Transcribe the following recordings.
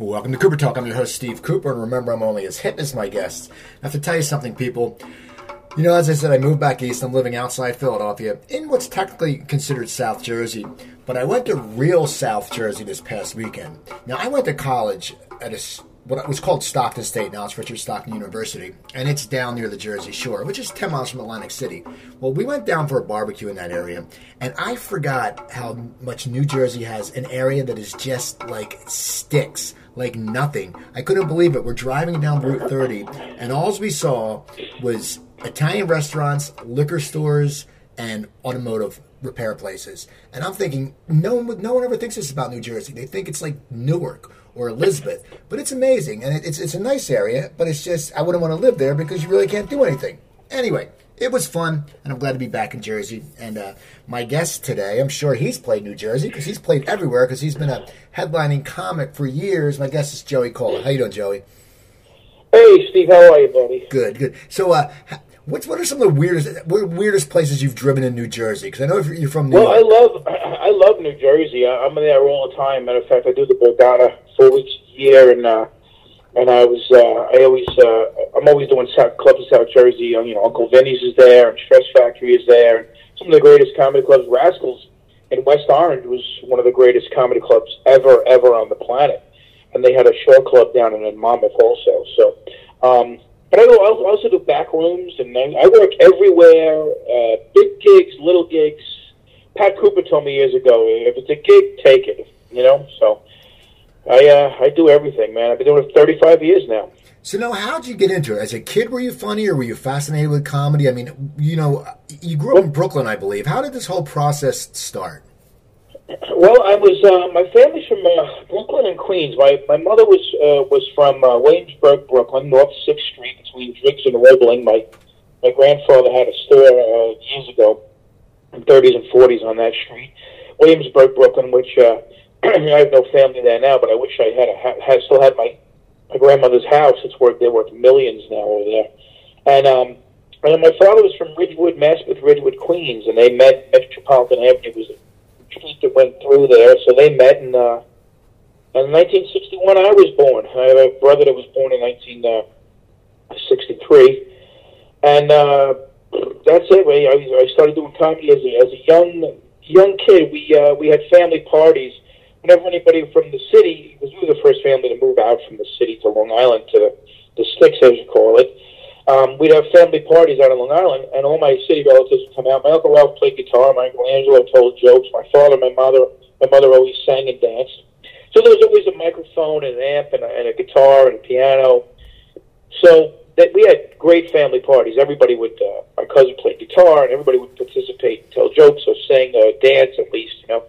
Welcome to Cooper Talk. I'm your host, Steve Cooper, and remember, I'm only as hip as my guests. I have to tell you something, people. You know, as I said, I moved back east. I'm living outside Philadelphia in what's technically considered South Jersey, but I went to real South Jersey this past weekend. Now, I went to college at a what was called Stockton State. Now it's Richard Stockton University, and it's down near the Jersey Shore, which is 10 miles from Atlantic City. Well, we went down for a barbecue in that area, and I forgot how much New Jersey has an area that is just like sticks, like nothing. I couldn't believe it. We're driving down Route 30, and all we saw was Italian restaurants, liquor stores, and automotive repair places. And I'm thinking, no one, no one ever thinks this about New Jersey. They think it's like Newark or Elizabeth. But it's amazing, and it's it's a nice area. But it's just I wouldn't want to live there because you really can't do anything. Anyway, it was fun, and I'm glad to be back in Jersey. And uh, my guest today, I'm sure he's played New Jersey because he's played everywhere because he's been a headlining comic for years. My guest is Joey Kola. How you doing, Joey? Hey, Steve. How are you, buddy? Good, good. So, uh, What's what are some of the weirdest weirdest places you've driven in New Jersey? Because I know if you're from New well, York. I love I love New Jersey. I'm there all the time. Matter of fact, I do the Borgata four weeks a year, and uh, and I was uh, I always uh, I'm always doing South, clubs in South Jersey. You know, Uncle Vinnie's is there, and Stress Factory is there, and some of the greatest comedy clubs. Rascals in West Orange was one of the greatest comedy clubs ever ever on the planet, and they had a show club down in Monmouth also. So. Um, but I, also do back rooms, and I work everywhere. Uh, big gigs, little gigs. Pat Cooper told me years ago, if it's a gig, take it. You know, so I uh, I do everything, man. I've been doing it for 35 years now. So now, how did you get into it? As a kid, were you funny, or were you fascinated with comedy? I mean, you know, you grew up in Brooklyn, I believe. How did this whole process start? Well, I was. Uh, my family's from uh, Brooklyn and Queens. My my mother was uh, was from uh, Williamsburg, Brooklyn, North Sixth Street, between Driggs and Roebling. My my grandfather had a store uh, years ago, in 30s and 40s on that street. Williamsburg, Brooklyn, which uh, I have no family there now, but I wish I had a, had still had my my grandmother's house. It's worth they're worth millions now over there. And um, and my father was from Ridgewood, Maspeth, Ridgewood, Queens, and they met Metropolitan Avenue was a street that went through there. So they met in, uh, in 1961. I was born. I have a brother that was born in 1963, and uh, that's it. I, I started doing comedy as a, as a young young kid. We uh, we had family parties. Whenever anybody from the city, because we were the first family to move out from the city to Long Island to the, sticks, as you call it um, we'd have family parties out on Long Island, and all my city relatives would come out. My uncle Ralph played guitar. My uncle Angelo told jokes. My father, my mother, my mother always sang and danced. So there was always a microphone and an amp and a, and a guitar and a piano. So that we had great family parties. Everybody would. Uh, my cousin played guitar, and everybody would participate, and tell jokes, or sing, or dance at least. You know.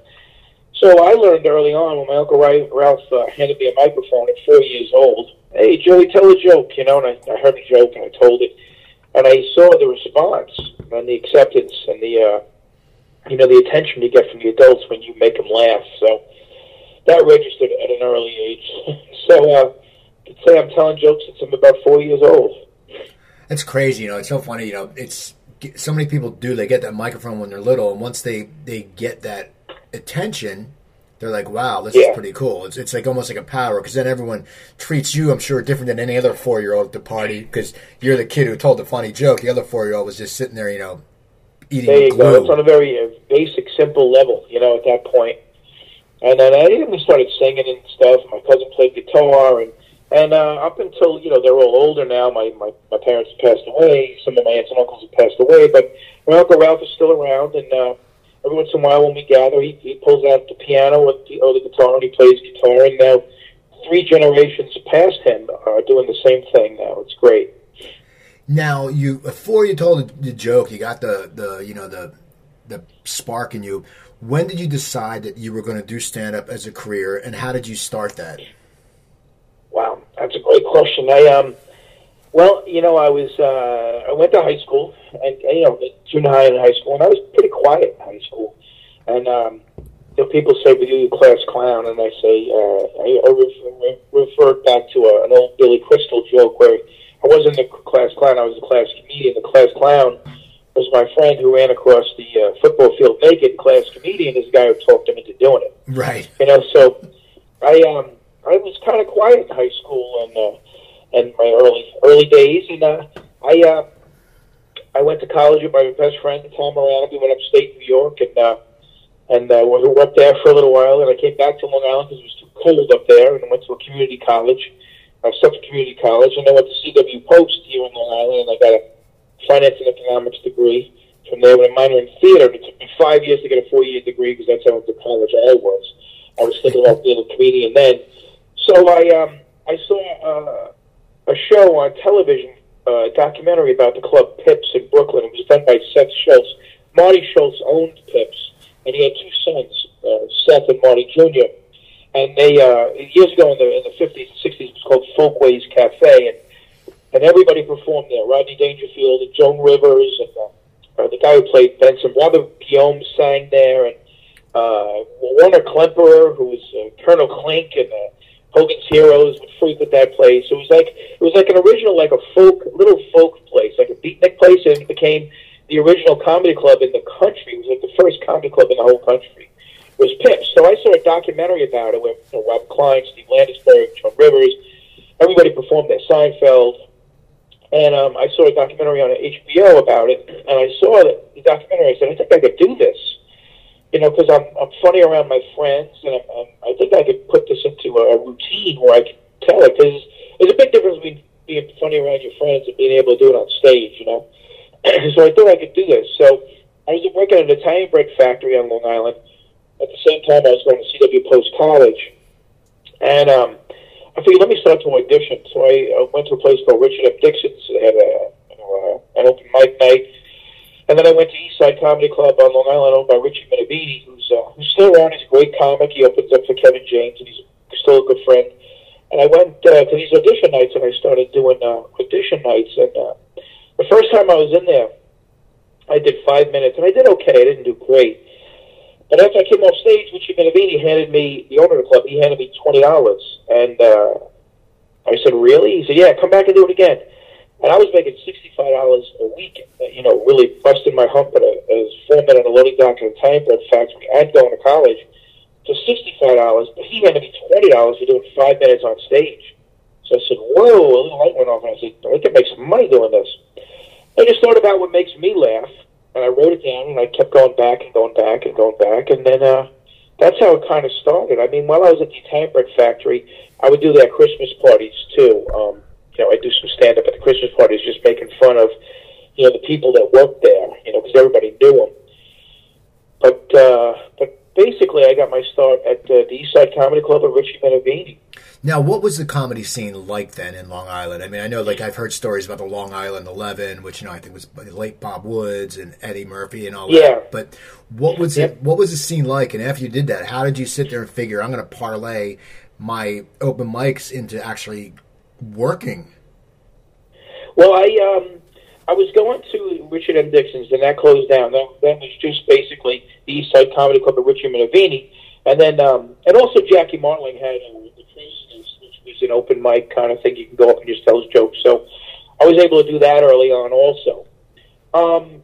So I learned early on when my uncle Ralph uh, handed me a microphone at four years old hey, Joey, tell a joke, you know, and I, I heard a joke and I told it. And I saw the response and the acceptance and the, uh, you know, the attention you get from the adults when you make them laugh. So that registered at an early age. so, uh, I'd say I'm telling jokes since I'm about four years old. That's crazy, you know. It's so funny, you know. It's so many people do. They get that microphone when they're little, and once they they get that attention, they're like, wow, this yeah. is pretty cool. It's, it's like almost like a power because then everyone treats you, I'm sure, different than any other four year old at the party because you're the kid who told the funny joke. The other four year old was just sitting there, you know, eating there you glue. Go. It's on a very uh, basic, simple level, you know, at that point. And then I even started singing and stuff. My cousin played guitar, and and uh, up until you know they're all older now. My, my my parents passed away. Some of my aunts and uncles have passed away, but my uncle Ralph is still around, and uh, every once in a while when we gather, he, he pulls out the piano or the, or the guitar and he plays guitar. And now three generations past him are doing the same thing now. It's great. Now you before you told the joke, you got the the you know the the spark in you. When did you decide that you were going to do stand up as a career, and how did you start that? Wow, that's a great question. I um well, you know, I was uh, I went to high school, and you know, junior high and high school, and I was pretty quiet in high school. And um, you know, people say, "Were you a class clown?" And I say, uh, I, I refer, refer back to a, an old Billy Crystal joke where I wasn't a class clown; I was a class comedian. The class clown was my friend who ran across the uh, football field naked. Class comedian is the guy who talked him into doing it. Right. You know, so I um I was kind of quiet in high school and uh, and my early early days, and uh, I uh, I went to college with my best friend Tom Morano. We went upstate New York, and uh, and uh, we were there for a little while. And I came back to Long Island because it was too cold up there, and I went to a community college, uh, Suffolk Community College, and I went to CW Post here in Long Island, and I got a finance and economics degree from there with a minor in theater. It took me five years to get a four-year degree because that's how into college I was. I was thinking about being a comedian then. So I um, I saw uh, a show on television, uh, documentary about the club Pips in Brooklyn. It was done by Seth Schultz. Marty Schultz owned Pips, and he had two sons, uh, Seth and Marty Jr. And they uh, years ago in the in the fifties and sixties, it was called Folkways Cafe, and and everybody performed there. Rodney Dangerfield and Joan Rivers and uh, uh, the guy who played Benson, Robert Guillaume sang there, and uh, Werner Klemperer, who was uh, Colonel Klink, and uh, Hogan's Heroes would frequent that place. It was like it was like an original, like a folk, little folk place, like a beatnik place, and it became the original comedy club in the country. It was like the first comedy club in the whole country. It was Pips. So I saw a documentary about it where you know, Rob Klein, Steve Landesberg, Joan Rivers, everybody performed there. Seinfeld, and um, I saw a documentary on HBO about it, and I saw that the documentary. I said, I think I could do this you know, because I'm I'm funny around my friends, and I'm, I think I could put this into a, routine where I can tell it. Because there's a big difference between being funny around your friends and being able to do it on stage, you know. so I thought I could do this. So I was working at an Italian bread factory on Long Island. At the same time, I was going to CW Post College, and um, I figured let me start to audition. So I uh, went to a place called Richard M. Dixon's. They had a, you know, an open mic night and then I went to Eastside Comedy Club on Long Island, owned by Richie Minervini, who's uh, who's still around. He's a great comic. He opens up for Kevin James, and he's still a good friend. And I went uh, to these audition nights, and I started doing uh, audition nights. And uh, the first time I was in there, I did five minutes, and I did okay. I didn't do great. But after I came off stage, Richie Minervini handed me the owner of the club. He handed me twenty dollars, and uh, I said, "Really?" He said, "Yeah, come back and do it again." And I was making sixty-five dollars a week. You know, really busting my hump at a, as foreman at a loading dock at a time bread factory and going to college for sixty-five dollars. But he handed me twenty dollars for doing five minutes on stage. So I said, "Whoa!" A little light went off, and I said, "I can make some money doing this." I just thought about what makes me laugh, and I wrote it down, and I kept going back and going back and going back, and then uh, that's how it kind of started. I mean, while I was at the Italian bread factory, I would do their Christmas parties too. Um, you know, I do some stand up at the Christmas parties, just making fun of, you know, the people that worked there, you know, because everybody knew them. But uh, but basically, I got my start at uh, the Eastside Comedy Club at Richie Minervini. Now, what was the comedy scene like then in Long Island? I mean, I know, like, I've heard stories about the Long Island Eleven, which you know I think was late Bob Woods and Eddie Murphy and all yeah. that. But what was yep. it? What was the scene like? And after you did that, how did you sit there and figure I'm going to parlay my open mics into actually working? Well, I um, I was going to Richard M. Dixon's, and that closed down. That, that was just basically the East Side Comedy Club of Richard Minervini, and then um, and also Jackie Martling had uh, the which was an open mic kind of thing. You can go up and just tell jokes. So I was able to do that early on, also. Um,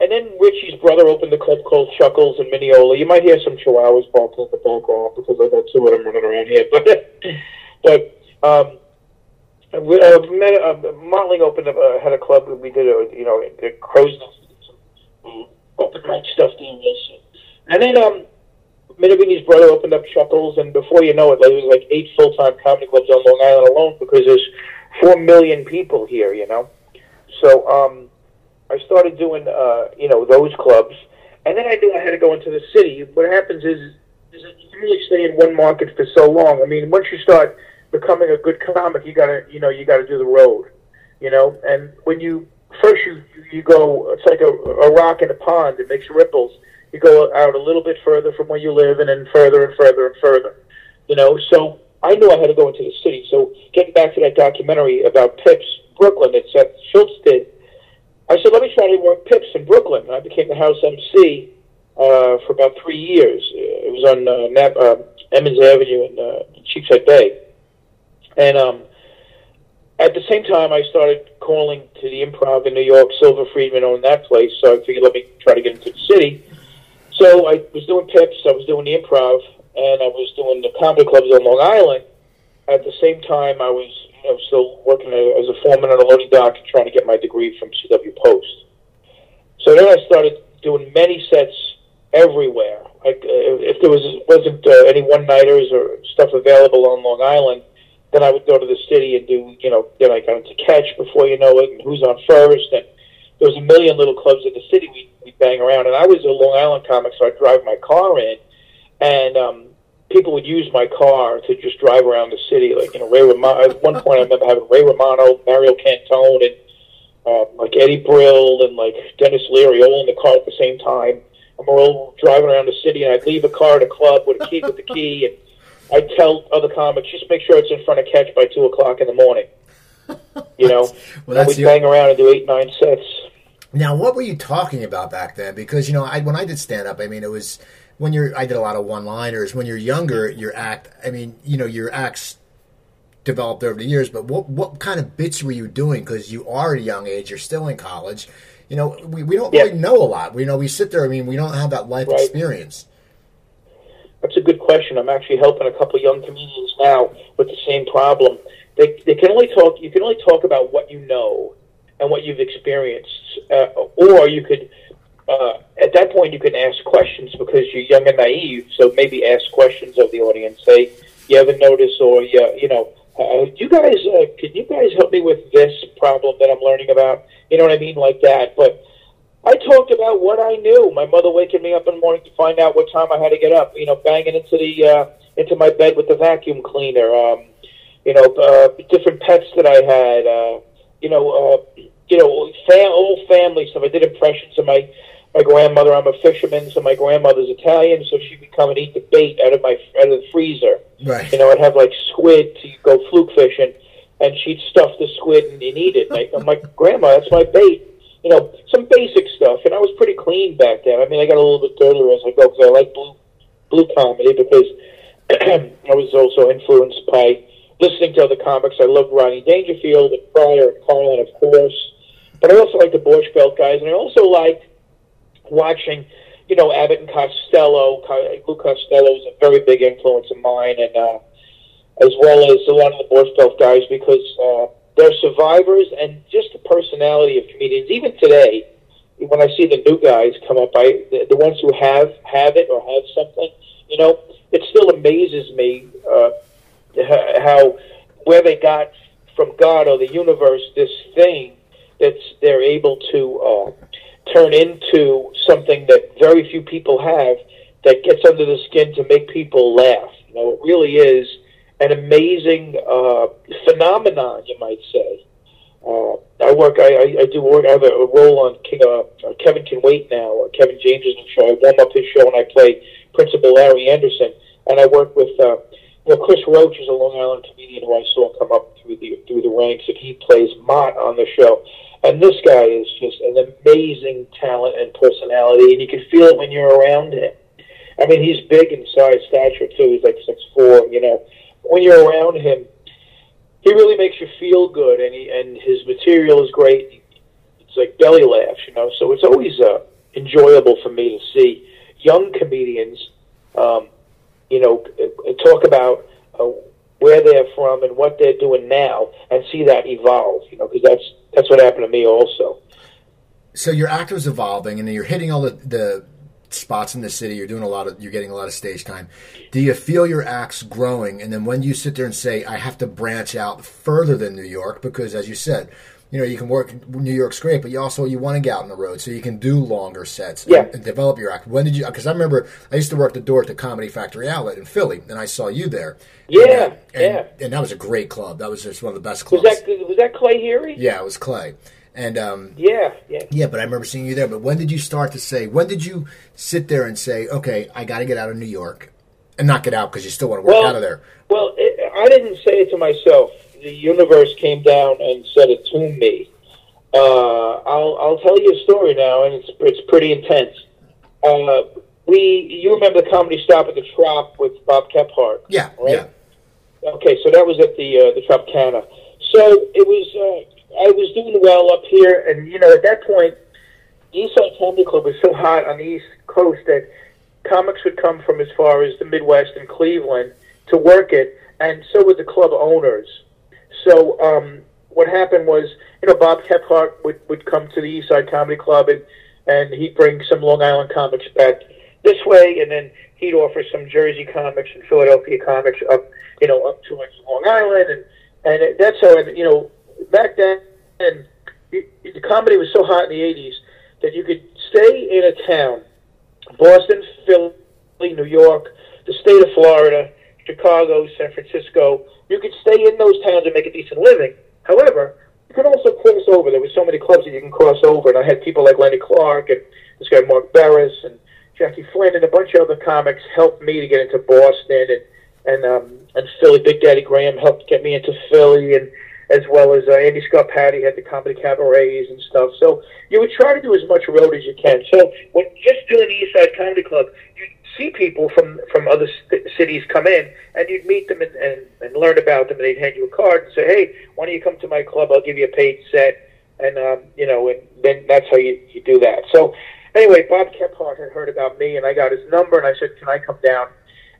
and then Richie's brother opened the club called Chuckles in Mineola. You might hear some chihuahuas barking in the background because I got two of them running around here. But but um, uh, met, uh, Martling opened up, uh, had a club. We did a, you know, the Crow's open mic stuff also. And then um, Minervini's brother opened up Chuckles, and before you know it, there was like eight full time comedy clubs on Long Island alone because there's four million people here, you know. So um, I started doing, uh, you know, those clubs, and then I knew I had to go into the city. What happens is, is you can really stay in one market for so long. I mean, once you start becoming a good comic, you gotta, you know, you gotta do the road, you know. And when you first you you go, it's like a, a rock in a pond. It makes ripples. You go out a little bit further from where you live, and then further and further and further, you know. So I knew I had to go into the city. So getting back to that documentary about Pips, Brooklyn, that Seth Schultz did, I said, let me try to work Pips in Brooklyn. I became the house MC uh, for about three years. It was on uh, Nap, uh, Emmons Avenue in uh, Sheepshead Bay. And um, at the same time, I started calling to the improv in New York. Silver Friedman owned that place, so I figured let me try to get into the city. So I was doing Pips, I was doing the improv, and I was doing the comedy clubs on Long Island. at the same time, I was you know, still working as a foreman on a loading dock and trying to get my degree from CW Post. So then I started doing many sets everywhere. Like uh, if there was wasn't uh, any one nighters or stuff available on Long Island, then I would go to the city and do you know then I got into catch before you know it and who's on first and there was a million little clubs in the city we we bang around and I was a Long Island comic so I'd drive my car in and um people would use my car to just drive around the city like you know Ray Romano at one point I remember having Ray Romano, Mario Cantone and uh, like Eddie Brill and like Denis Leary all in the car at the same time. And we're all driving around the city, and I'd leave a car at a club with a key with the key, and I'd tell other comics just make sure it's in front of catch by two o'clock in the morning. You know, well, that's we'd bang around and do eight nine sets. Now, what were you talking about back then? Because you know, I, when I did stand up, I mean, it was when you're. I did a lot of one liners. When you're younger, your act. I mean, you know, your acts developed over the years. But what what kind of bits were you doing? Because you are a young age. You're still in college you know, we, we don't yeah. really know a lot. We know we sit there. I mean, we don't have that life right. experience. That's a good question. I'm actually helping a couple young comedians now with the same problem. They they can only talk. You can only talk about what you know and what you've experienced, uh, or you could. Uh, at that point, you can ask questions because you're young and naive. So maybe ask questions of the audience. Say, "You ever notice?" Or, "You, you know, uh, you guys, uh, can you guys help me with this problem that I'm learning about?" You know what I mean, like that. But I talked about what I knew. My mother waking me up in the morning to find out what time I had to get up. You know, banging into the uh, into my bed with the vacuum cleaner. Um, you know, uh, different pets that I had. Uh, you know, uh, you know, fam- old family stuff. I did impressions of my my grandmother. I'm a fisherman, so my grandmother's Italian, so she'd come and eat the bait out of my out of the freezer. Right. You know, I'd have like squid to go fluke fishing and she'd stuff the squid and, and eat it. I, I'm like, Grandma, that's my bait. You know, some basic stuff. And I was pretty clean back then. I mean, I got a little bit dirtier as I go because I like blue blue comedy because I was also influenced by listening to other comics. I loved Rodney Dangerfield and Pryor and Carlin, of course. But I also like the Borscht Belt guys, and I also like watching, you know, Abbott and Costello. Lou Costello is a very big influence of mine, and uh, as well as a lot of the Borscht Belt guys because uh, they're survivors and just the personality of comedians. Even today, when I see the new guys come up, I the, the ones who have have it or have something, you know, it still amazes me uh, how where they got from God or the universe this thing that they're able to uh, turn into something that very few people have that gets under the skin to make people laugh. You know, it really is an amazing uh, phenomenon, you might say. Uh, I work. I, I, do work. I have a, role on King, uh, uh, Kevin Can Wait now. Or Kevin James's show. I warm up his show and I play Principal Larry Anderson. And I work with uh, know Chris Roach is a Long Island comedian who I saw come up through the through the ranks, and he plays Mott on the show. And this guy is just an amazing talent and personality, and you can feel it when you're around him. I mean, he's big in size, stature too. He's like six four, you know when you're around him, he really makes you feel good, and he and his material is great. It's like belly laughs, you know. So it's always uh, enjoyable for me to see young comedians, um, you know, talk about uh, where they're from and what they're doing now, and see that evolve. You know, because that's that's what happened to me also. So your actor's evolving, and you're hitting all the, the spots in the city. You're doing a lot of, you're getting a lot of stage time. Do you feel your acts growing? And then when you sit there and say, I have to branch out further than New York, because as you said, you know, you can work New York's great, but you also you want to get out on the road, so you can do longer sets yeah. and, and develop your act. When did you? Because I remember I used to work the door at the Comedy Factory Outlet in Philly, and I saw you there. Yeah, and, and, yeah, and that was a great club. That was just one of the best clubs. Was that was that Clay Heery? Yeah, it was Clay. And um, yeah, yeah, yeah. But I remember seeing you there. But when did you start to say? When did you sit there and say, "Okay, I got to get out of New York," and not get out because you still want to work well, out of there? Well, it, I didn't say it to myself. The universe came down and said it to me. Uh, I'll I'll tell you a story now, and it's it's pretty intense. Uh, we you remember the comedy stop at the Trop with Bob Kephart? Yeah, right. Yeah. Okay, so that was at the uh, the Tropicana. So it was. I was doing well up here, and you know, at that point, East Side Comedy Club was so hot on the East Coast that comics would come from as far as the Midwest and Cleveland to work it, and so would the club owners. So um, what happened was, you know, Bob Kephart would would come to the East Side Comedy Club and and he'd bring some Long Island comics back this way, and then he'd offer some Jersey comics and Philadelphia comics up, you know, up to Long Island, and and that's how, you know, back then, and the comedy was so hot in the '80s that you could stay in a town, Boston, Philly, New York, the state of Florida, Chicago, San Francisco. You could stay in those towns and make a decent living. However, you could also cross over. There were so many clubs that you can cross over, and I had people like Lenny Clarke and this guy Mark Barris and Jackie Flynn and a bunch of other comics helped me to get into Boston and and um, and Philly. Big Daddy Graham helped get me into Philly, and as well as uh, Andy Scott Patty had the comedy cabarets and stuff. So you would try to do as much road as you can. So when just doing the East Side Comedy Club, you see people from from other st- cities come in, and you'd meet them and, and, and learn about them, and they'd hand you a card and say, "Hey, why don't you come to my club? I'll give you a paid set." And um, you know, and then that's how you, you do that. So anyway, Bob Kephart had heard about me, and I got his number, and I said, "Can I come down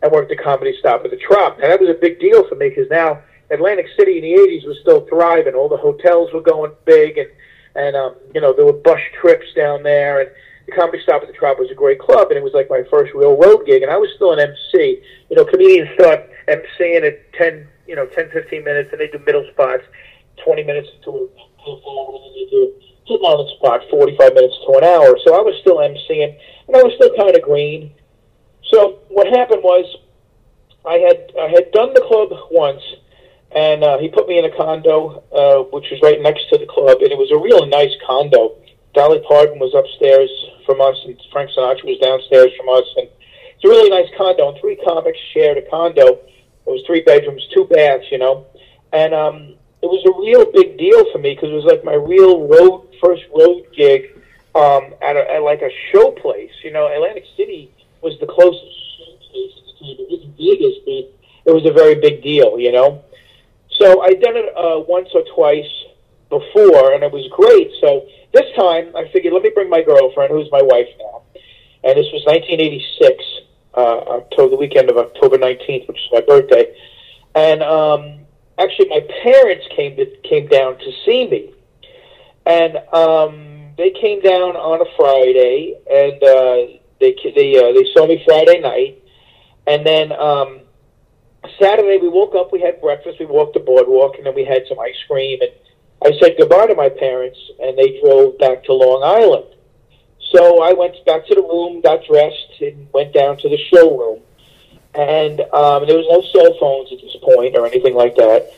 and work the comedy stop at the Trop?" And that was a big deal for me because now Atlantic City in the '80s was still thriving. All the hotels were going big, and and um, you know there were bus trips down there, and the Comedy Stop at the Trop was a great club, and it was like my first real road gig, and I was still an MC. You know, comedians start MCing at 10, you know, 10, 15 minutes, and they do middle spots, 20 minutes to a full on spot, 45 minutes to an hour. So I was still MCing, and I was still kind of green. So what happened was, I had I had done the club once, and uh, he put me in a condo, uh, which was right next to the club, and it was a real nice condo. Dolly Parton was upstairs from us, and Frank Sinatra was downstairs from us, and it's a really nice condo. And three comics shared a condo. It was three bedrooms, two baths, you know, and um, it was a real big deal for me because it was like my real road first road gig um, at, a, at like a show place. You know, Atlantic City was the closest show place at the time. It wasn't but it was a very big deal. You know, so I'd done it uh, once or twice before, and it was great. So this time, I figured, let me bring my girlfriend, who's my wife now. And this was 1986, uh, October, the weekend of October 19th, which is my birthday. And um, actually, my parents came to, came down to see me, and um, they came down on a Friday, and uh, they they uh, they saw me Friday night, and then um, Saturday we woke up, we had breakfast, we walked the boardwalk, and then we had some ice cream and I said goodbye to my parents, and they drove back to Long Island. So I went back to the room, got dressed, and went down to the showroom. And um, there was no cell phones at this point or anything like that.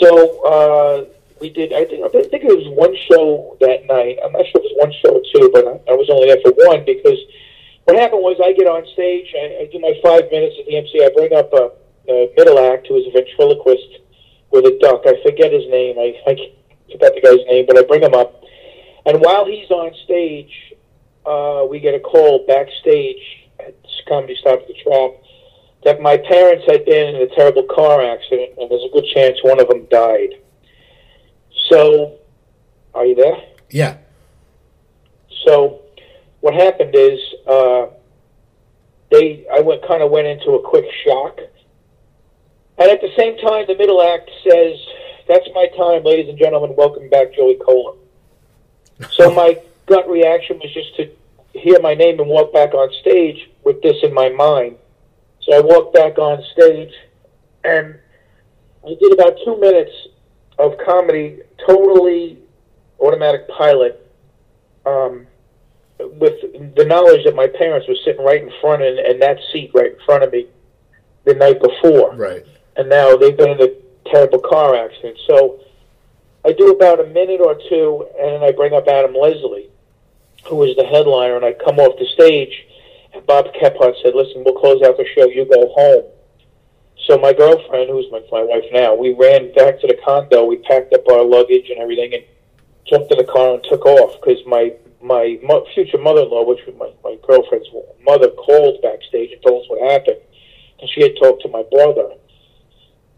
So uh, we did. I think I think it was one show that night. I'm not sure it was one show or two, but I, I was only there for one because what happened was I get on stage, I, I do my five minutes at the MC. I bring up a, a middle act who is a ventriloquist with a duck. I forget his name. I, I forgot the guy's name, but I bring him up. And while he's on stage, uh, we get a call backstage at Comedy Stop at the Trop that my parents had been in a terrible car accident, and there's a good chance one of them died. So, are you there? Yeah. So, what happened is uh, they I went kind of went into a quick shock, and at the same time, the middle act says that's my time, ladies and gentlemen. Welcome back, Joey Kola. So my gut reaction was just to hear my name and walk back on stage with this in my mind. So I walked back on stage, and I did about two minutes of comedy, totally automatic pilot, um, with the knowledge that my parents were sitting right in front of, and that seat right in front of me the night before. Right. And now they've been in a terrible car accident. So I do about a minute or two, and then I bring up Adam Leslie, who is the headliner, and I come off the stage, and Bob Kephart said, listen, we'll close out the show, you go home. So my girlfriend, who's my, my wife now, we ran back to the condo, we packed up our luggage and everything, and jumped in the car and took off, because my my future mother-in-law, which was my, my girlfriend's mother, called backstage and told us what happened, and she had talked to my brother.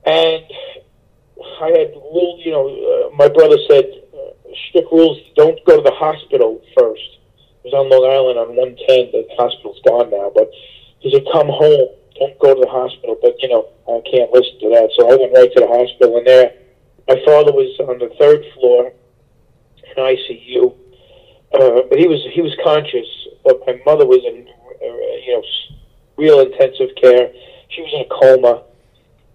And I had rule, you know, uh, my brother said, uh, strict rules, don't go to the hospital first. It was on Long Island on 110. The hospital's gone now, but he said, come home, don't go to the hospital. But you know, I can't listen to that, so I went right to the hospital. And there, my father was on the third floor in ICU, uh, but he was he was conscious. But my mother was in uh, you know real intensive care. She was in a coma,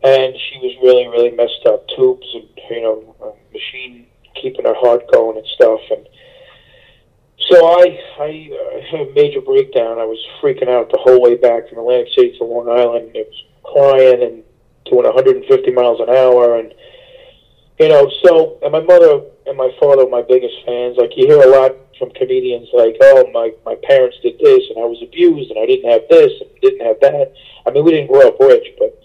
and she was really really messed up. Tubes and you know machine keeping her heart going and stuff. And so I I uh, had a major breakdown. I was freaking out the whole way back from Atlantic City to Long Island. I was crying and doing 150 miles an hour and you know, so and my mother and my father were my biggest fans. Like you hear a lot from comedians, like, "Oh, my my parents did this, and I was abused, and I didn't have this, and didn't have that." I mean, we didn't grow up rich, but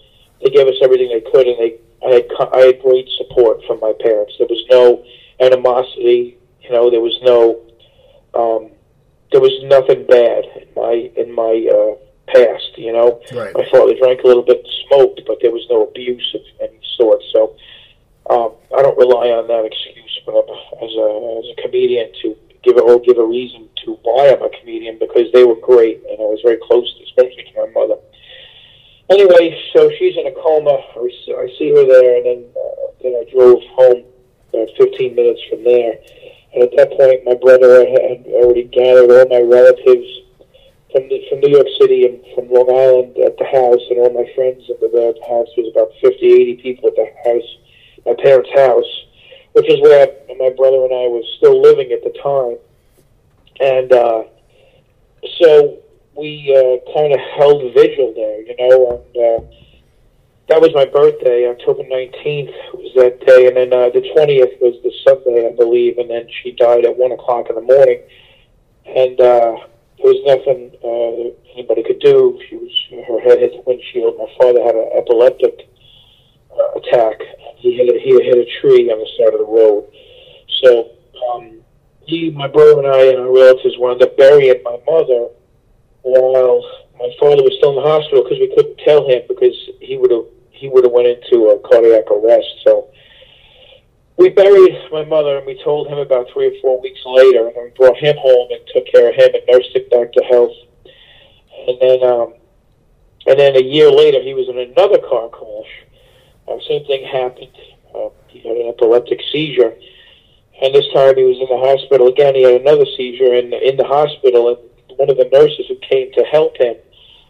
they gave us everything they could, and they I had I had great support from my parents. There was no animosity, you know. There was no um, there was nothing bad in my in my uh, past, you know. Right. My father drank a little bit, and smoked, but there was no abuse of any sort. So um, I don't rely on that excuse but as a as a comedian to give a or give a reason to why I'm a comedian because they were great and I was very close, to, especially to my mother. Anyway, so she's in a coma. I see- her there, and then uh, then I drove home about 15 minutes from there. And at that point, my brother had already gathered all my relatives from the, from New York City and from Long Island at the house, and all my friends at the, house. There was about 50, 80 people at the house my parents' house, which is where my brother and I was still living at the time. And uh, so we uh, kind of held vigil there, you know, and uh, that was my birthday. October 19th was that day, and then uh, the 20th was the Sunday, I believe, and then she died at 1 o'clock in the morning. And uh, there was nothing uh, anybody could do. She was her head hit the windshield. My father had an epileptic uh, attack. He hit a, he hit a tree on the side of the road. So um, he, my brother, and I, and our relatives wound up burying my mother while my father was still in the hospital because we couldn't tell him because he would have he would have went into a cardiac arrest. So we buried my mother and we told him about three or four weeks later, and we brought him home and took care of him and nursed him back to health. And then, um, and then a year later, he was in another car crash. Uh, same thing happened. Uh, he had an epileptic seizure, and this time he was in the hospital again. He had another seizure in in the hospital, and one of the nurses who came to help him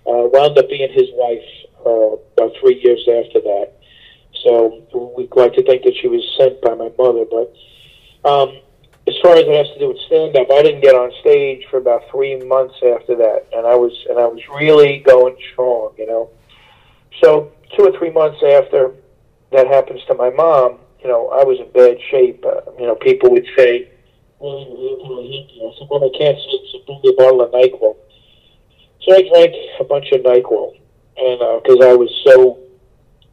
uh, wound up being his wife uh, about three years after that. So we'd like to think that she was sent by my mother, but um, as far as it has to do with stand up, I didn't get on stage for about three months after that, and I was and I was really going strong, you know. So two or three months after that happens to my mom, you know, I was in bad shape. Uh, you know, people would say, "Well, I said, well, I can't sleep, so bring me a bottle of Nyquil." So I drank a bunch of Nyquil, and because I was so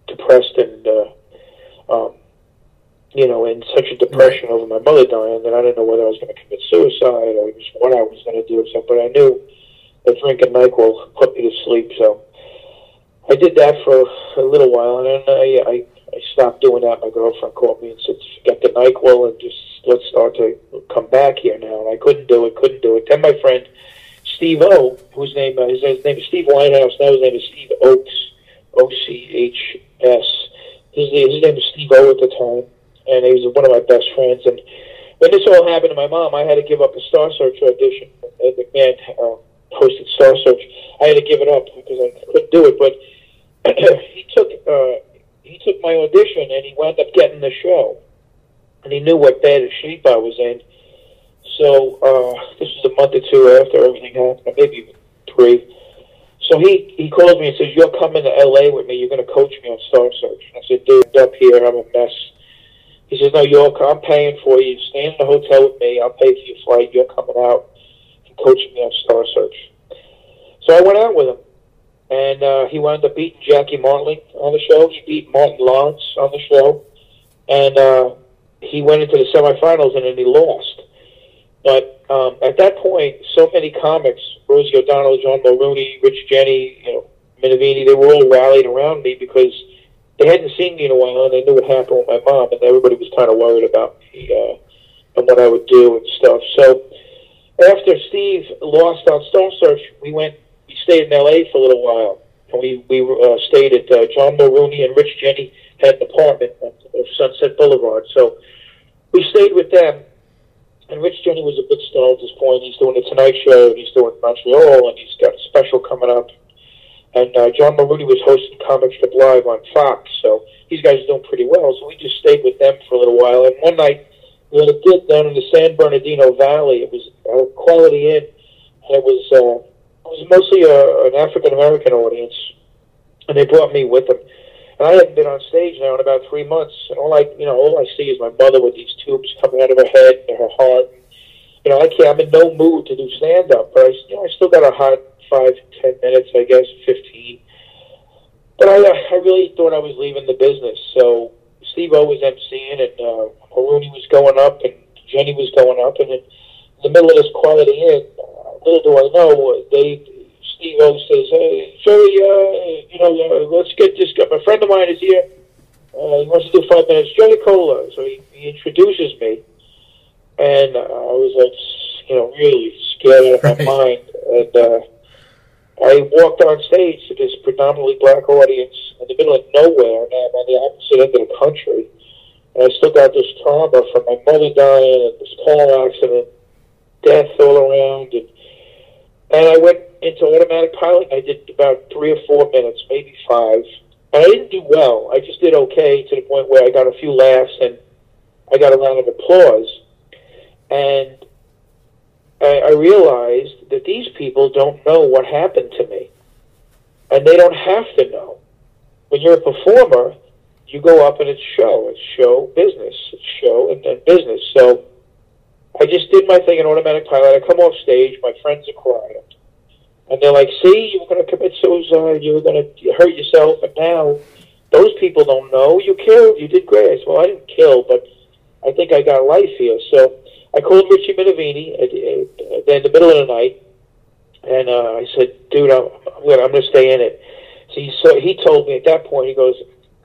depressed and uh, um, you know in such a depression over my mother dying that I didn't know whether I was going to commit suicide or just what I was going to do. So, but I knew that drinking Nyquil put me to sleep. So I did that for a little while, and then I, I I stopped doing that. My girlfriend called me and said, "Get the Nyquil and just let's start to come back here now." And I couldn't do it, couldn't do it. Then my friend Steve O, whose name uh, his, name is Steve Winehouse, now his name is Steve Ochs, O C H S. His, his name is Steve O at the time, and he was one of my best friends. And when this all happened to my mom, I had to give up a Star Search audition. Ed McMahon uh, hosted Star Search. I had to give it up because I couldn't do it. But he took uh, he took my audition and he wound up getting the show. And he knew what bad of shape I was in. So uh, this was a month or two after everything happened, maybe even three. So he he called me and says, "You're coming to L.A. with me. You're going to coach me on Star Search." And I said, "Dude, up here, I'm a mess." He says, "No, you're I'm paying for you. Stay in the hotel with me. I'll pay for your flight. You're coming out and coaching me on Star Search." So I went out with him and uh, he wound up beating Jackie Martling on the show. He beat Martin Lawrence on the show, and uh, he went into the semifinals and then he lost. But um, at that point, so many comics, Rosie O'Donnell, John Mulrooney, Rich Jeni, you know, Minervini, they were all rallied around me because they hadn't seen me in a while and they knew what happened with my mom, and everybody was kind of worried about me uh, and what I would do and stuff. So after Steve lost on Star Search, we went we stayed in L.A. for a little while, and we we uh, stayed at uh, John Mulrooney and Rich Jeni had an apartment on Sunset Boulevard. So we stayed with them. And Rich Jeni was a big star at this point. He's doing the Tonight Show, and he's doing Montreal, and he's got a special coming up. And uh, John Mulrooney was hosting Comic Strip Live on Fox, so these guys are doing pretty well. So we just stayed with them for a little while. And one night, we had a gig down in the San Bernardino Valley. It was a quality inn, and it was uh, it was mostly a, an African American audience, and they brought me with them. And I hadn't been on stage now in about three months, and all I, you know, all I see is my mother with these tubes coming out of her head and her heart. You know, I can't. I'm in no mood to do stand up, but I, you know, I still got a hot five, ten minutes, I guess, fifteen. But I, uh, I really thought I was leaving the business. So Steve O was emceeing, and uh, Mulrooney was going up, and Jeni was going up, and in the middle of this quality inn, uh, little do I know, they Steve O says, "Hey, Jerry, uh, you know, uh, let's get this guy. A friend of mine is here. Uh, he wants to do five minutes. Jerry Kola." So he, he introduces me, and uh, I was like, you know, really scared out of my mind. And uh, I walked on stage to this predominantly black audience in the middle of nowhere, and I'm on the opposite end of the country. And I still got this trauma from my mother dying and this car accident, death all around, and and I went into automatic pilot. I did about three or four minutes, maybe five. And I didn't do well. I just did okay to the point where I got a few laughs and I got a round of applause. And I, I realized that these people don't know what happened to me. And they don't have to know. When you're a performer, you go up and it's show. It's show business. It's show and then business. So I just did my thing in automatic pilot. I come off stage. My friends are crying. And they're like, see, you were going to commit suicide. You were going to hurt yourself. And now those people don't know. You killed. You did great. I said, well, I didn't kill, but I think I got life here. So I called Richie Minervini in the middle of the night. And uh, I said, dude, I'm, I'm going to stay in it. So he, so he told me at that point, he goes,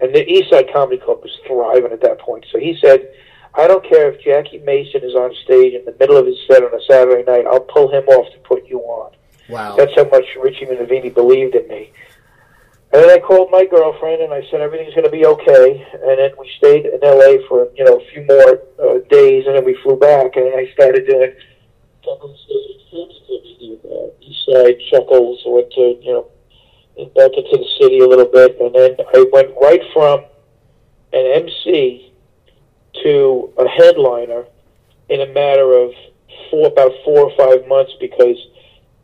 and the East Side Comedy Club was thriving at that point. So he said, I don't care if Jackie Mason is on stage in the middle of his set on a Saturday night. I'll pull him off to put you on. Wow. That's how much Richie Minervini believed in me. And then I called my girlfriend and I said everything's going to be okay. And then we stayed in L.A. for you know a few more uh, days, and then we flew back. And I started doing uh, East Side Chuckles. Went to you know back into the city a little bit, and then I went right from an MC to a headliner in a matter of four about four or five months because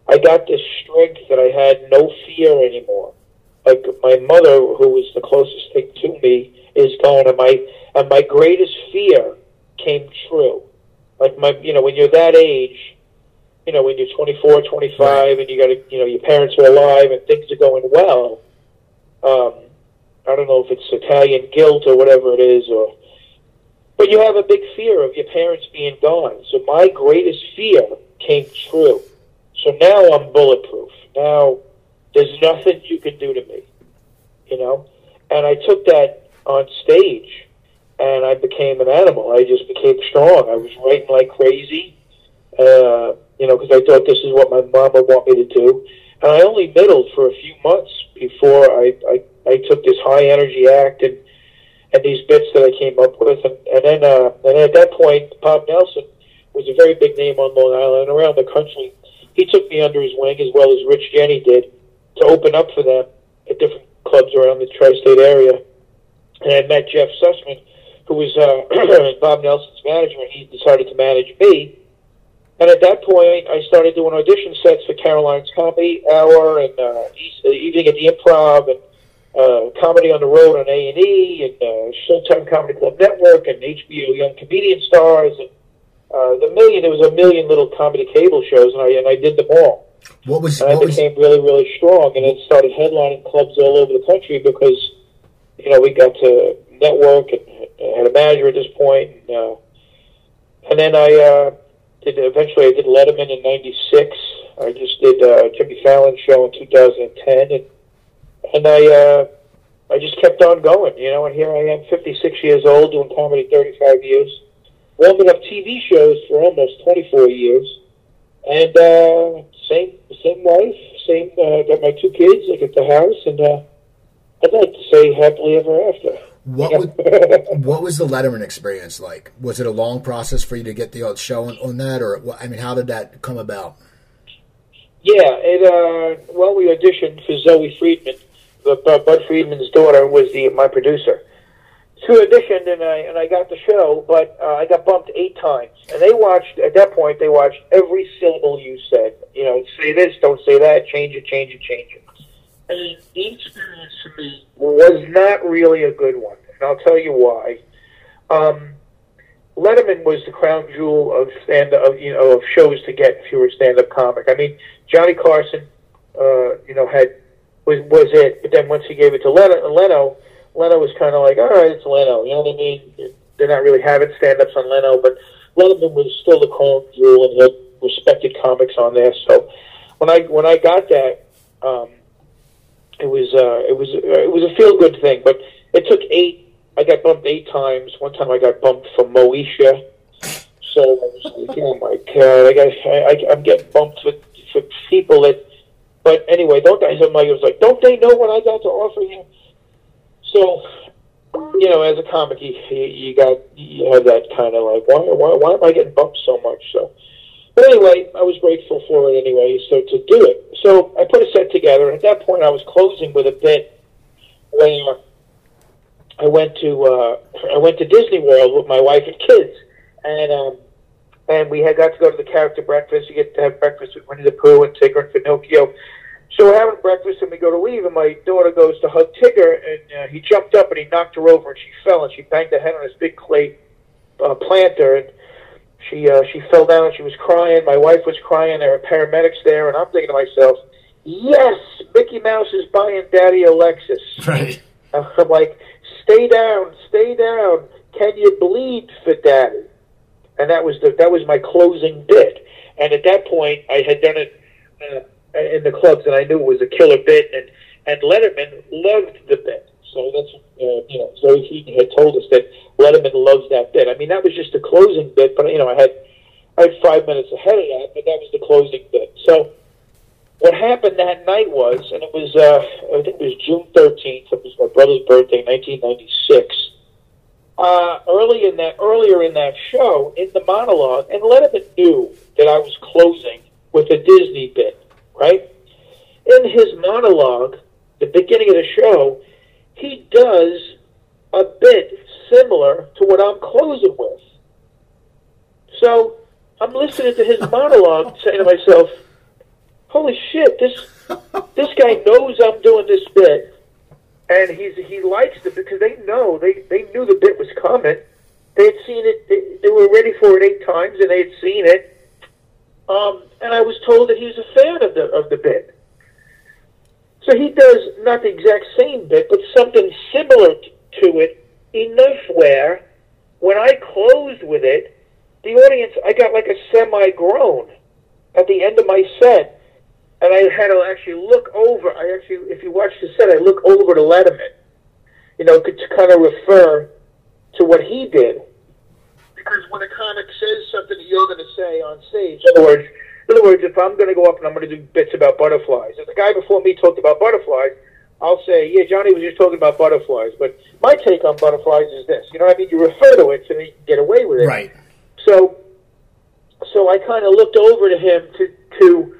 I got this strength that I had no fear anymore. Like my mother, who was the closest thing to me, is gone, and my and my greatest fear came true. Like my, you know, when you're that age, you know, when you're 24, 25, Right. and you got to, you know, your parents are alive and things are going well. Um, I don't know if it's Italian guilt or whatever it is, or but you have a big fear of your parents being gone. So my greatest fear came true. So now I'm bulletproof. Now there's nothing you can do to me, you know. And I took that on stage, and I became an animal. I just became strong. I was writing like crazy, uh, you know, because I thought this is what my mom would want me to do. And I only middled for a few months before I, I, I took this high energy act and and these bits that I came up with, and, and then uh, and at that point, Bob Nelson was a very big name on Long Island and around the country. He took me under his wing as well as Rich Jeni did to open up for them at different clubs around the tri-state area. And I met Jeff Sussman, who was uh, Bob Nelson's manager, and he decided to manage me. And at that point, I started doing audition sets for Caroline's Comedy Hour and uh, uh, Evening at the Improv and uh, Comedy on the Road on A and E and uh, Showtime Comedy Club Network and HBO Young Comedian Stars and uh, the million. There was a million little comedy cable shows, and I and I did them all. What was And I what was became really, really strong, and then started headlining clubs all over the country because, you know, we got to network and had a manager at this point, and, uh, and then I uh, did. Eventually, I did Letterman in '96. I just did uh, Jimmy Fallon show in 2010, and and I uh, I just kept on going, you know. And here I am, 56 years old, doing comedy 35 years, warming up TV shows for almost 24 years and uh, same same wife, same. Uh, got my two kids. I got the house, and uh, I'd like to say happily ever after. What was, what was the Letterman experience like? Was it a long process for you to get the old show on, on that, or I mean, how did that come about? Yeah, it. Uh, well, we auditioned for Zoe Friedman. The, uh, Budd Friedman's daughter was the my producer. She auditioned and I and I got the show, but uh, I got bumped eight times. And they watched at that point. They watched every syllable you said. You know, say this, don't say that, change it, change it, change it. And the experience for me was not really a good one, and I'll tell you why. Um, Letterman was the crown jewel of stand of you know of shows to get if you were a stand up comic. I mean, Johnny Carson, uh, you know, had was was it, but then once he gave it to Leno, Leno, Leno was kind of like, all right, it's Leno. You know what I mean? They're not really having stand ups on Leno, but Letterman was still the crown jewel and had respected comics on there. So when I when I got that. Um, it was uh, it was uh, it was a feel good thing, but it took eight. I got bumped eight times. One time I got bumped for Moesha. So I was like, oh my god, I got I, I, I'm getting bumped for for people that. But anyway, don't I? Somebody was like, don't they know what I got to offer you? So, you know, as a comic, you you got you have that kind of like, why why why am I getting bumped so much? So but anyway, I was grateful for it anyway, so to do it. So I put a set together, at that point I was closing with a bit where I went to uh, I went to Disney World with my wife and kids, and um, and we had got to go to the character breakfast. You get to have breakfast with Winnie the Pooh and Tigger and Pinocchio. So we're having breakfast, and we go to leave, and my daughter goes to hug Tigger, and uh, he jumped up and he knocked her over, and she fell, and she banged her head on this big clay uh, planter, and she uh, she fell down. And she was crying. My wife was crying. There were paramedics there, and I'm thinking to myself, "Yes, Mickey Mouse is buying Daddy a Lexus." Right. I'm like, "Stay down, stay down. Can you bleed for Daddy?" And that was the that was my closing bit. And at that point, I had done it uh, in the clubs, and I knew it was a killer bit. And and Letterman loved the bit. So that's uh, you know Zoe Heaton had told us that Letterman loves that bit. I mean that was just the closing bit, but you know I had I had five minutes ahead of that, but that was the closing bit. So what happened that night was, and it was uh, I think it was June thirteenth. It was my brother's birthday, nineteen ninety six. Uh, early in that earlier in that show, in the monologue, and Letterman knew that I was closing with a Disney bit, right? In his monologue, the beginning of the show, he does a bit similar to what I'm closing with. So I'm listening to his monologue, saying to myself, "Holy shit! This this guy knows I'm doing this bit, and he's he likes it because they know they they knew the bit was coming. They had seen it. They, they were ready for it eight times, and they had seen it. Um, and I was told that he was a fan of the of the bit. So he does not the exact same bit, but something similar to it enough where when I closed with it, the audience, I got like a semi groan at the end of my set. And I had to actually look over. I actually, if you watch the set, I look over to Letterman, you know, to kind of refer to what he did. Because when a comic says something that you're going to say on stage, in other words, in other words, if I'm going to go up and I'm going to do bits about butterflies, if the guy before me talked about butterflies, I'll say, yeah, Johnny was just talking about butterflies, but my take on butterflies is this. You know what I mean? You refer to it so that you can get away with it. Right. So, so I kind of looked over to him to to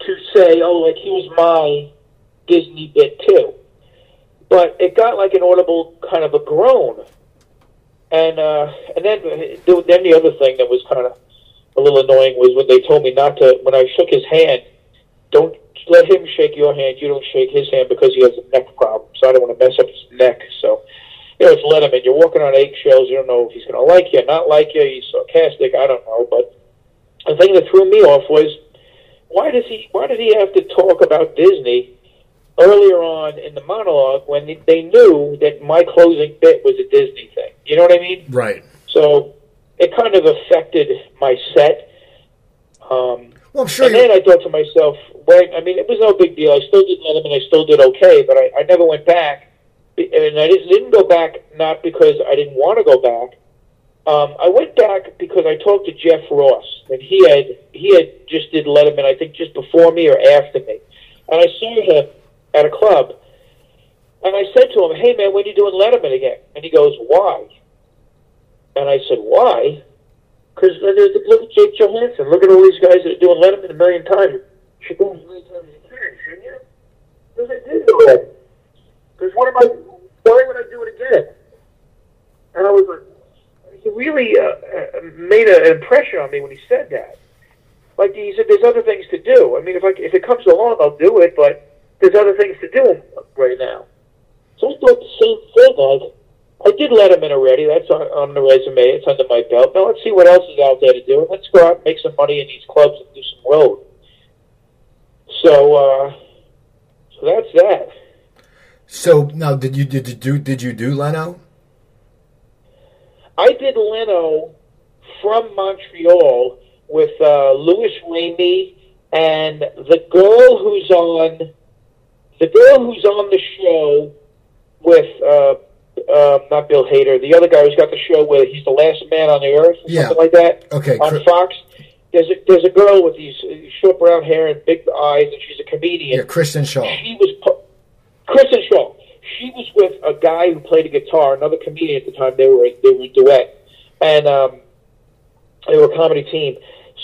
to say, oh, like he was my Disney bit too. But it got like an audible kind of a groan, and uh, and then then the other thing that was kind of a little annoying was when they told me not to. When I shook his hand, don't let him shake your hand. You don't shake his hand because he has a neck problem. So I don't want to mess up his neck. So you know, it's Letterman. You're walking on eggshells. You don't know if he's going to like you, not like you. He's sarcastic. I don't know. But the thing that threw me off was why does he? Why did he have to talk about Disney? Earlier on in the monologue, when they knew that my closing bit was a Disney thing, you know what I mean? Right. So it kind of affected my set. Um, well, I'm sure. And then I thought to myself, wait, I mean, it was no big deal. I still did Letterman. I still did okay, but I, I never went back. And I didn't go back not because I didn't want to go back, Um, I went back because I talked to Jeff Ross, and he had he had just did Letterman, I think, just before me or after me, and I saw him at a club, and I said to him, "Hey man, when are you doing Letterman again?" And he goes, "Why?" And I said, "Why?" Because look at Jake Johannsen. Look at all these guys that are doing Letterman a million times. You should do it a million times you can, shouldn't you? Because I did do it. Because what am I? Why would I do it again? And I was like, he really uh, uh, made a, an impression on me when he said that. Like he said, there's other things to do. I mean, if I if it comes along, I'll do it. But there's other things to do right now. So I thought the same thing. Like I did Letterman already. That's on, on the resume. It's under my belt. Now let's see what else is out there to do. Let's go out and make some money in these clubs and do some road. So, uh, so that's that. So now, did you did you do did you do Leno? I did Leno from Montreal with uh, Louis Rainey and the girl who's on the girl who's on the show with uh, uh, not Bill Hader, the other guy who's got the show where he's the last man on the earth, or Yeah. something like that. Okay, on Cri- Fox. There's a, there's a girl with these short brown hair and big eyes, and she's a comedian. Yeah, Kristen Schaal. She was Kristen Schaal. She was with a guy who played a guitar, another comedian at the time. They were they were a duet, and um, they were a comedy team.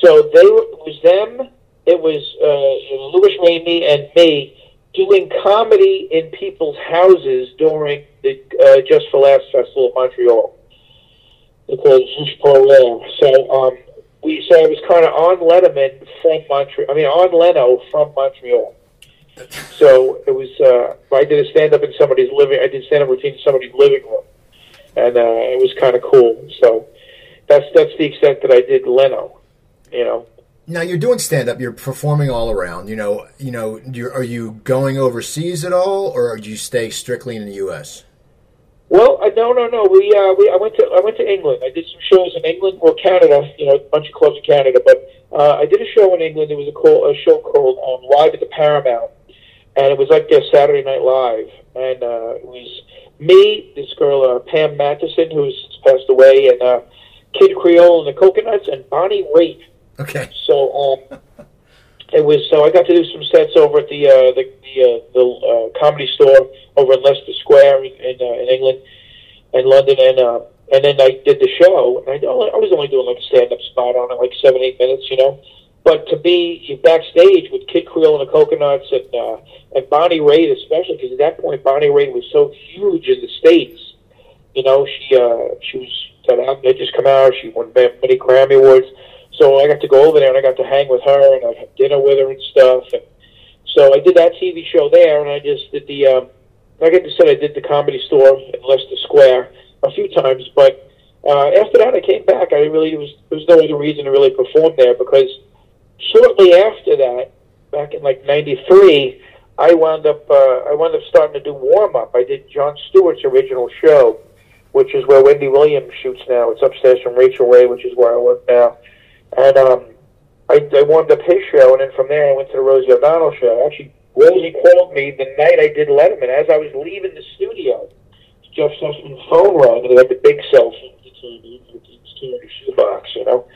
So they were, it was them. It was uh, Louis Rainey and me doing comedy in people's houses during the uh, Just for Laughs Festival of Montreal. They called it rire. So um, we so I was kind of on Letterman from Montreal. I mean, on Leno from Montreal. So it was. Uh, I did a stand up in somebody's living. I did stand up routine in somebody's living room, and uh, it was kind of cool. So that's that's the extent that I did Leno. You know. Now you're doing stand up. You're performing all around. You know. You know. Are you going overseas at all, or do you stay strictly in the U.S.? Well, uh, no, no, no. We, uh, we, I went to, I went to England. I did some shows in England or Canada. You know, a bunch of clubs in Canada. But uh, I did a show in England. There was a, call, a show called um, Live at the Paramount, and it was like their Saturday Night Live. And uh, it was me, this girl uh, Pam Matteson, who's passed away, and uh, Kid Creole and the Coconuts, and Bonnie Raitt. Okay. So um, it was so I got to do some sets over at the uh, the the, uh, the uh, comedy store over in Leicester Square in in, uh, in England and London, and uh, and then I did the show. And I, I was only doing like a stand up spot on it, like seven eight minutes, you know. But to be backstage with Kid Creole and the Coconuts and uh, and Bonnie Raitt especially, because at that point Bonnie Raitt was so huge in the states. You know, she uh, she was that had just come out. She won ma- many Grammy awards. So I got to go over there and I got to hang with her and I had dinner with her and stuff. And so I did that TV show there, and I just did the. Um, like I said, I did the comedy store in Leicester Square a few times, but uh, after that, I came back. I really was there was no other reason to really perform there because shortly after that, back in like '93, I wound up uh, I wound up starting to do warm up. I did Jon Stewart's original show, which is where Wendy Williams shoots now. It's upstairs from Rachael Ray, which is where I work now, and um, I, I warmed up his show, and then from there I went to the Rosie O'Donnell show. Actually, Rosie called me the night I did Letterman as I was leaving the studio. Jeff Sussman's phone rang, and he had the big cell phone. In the shoebox, you know.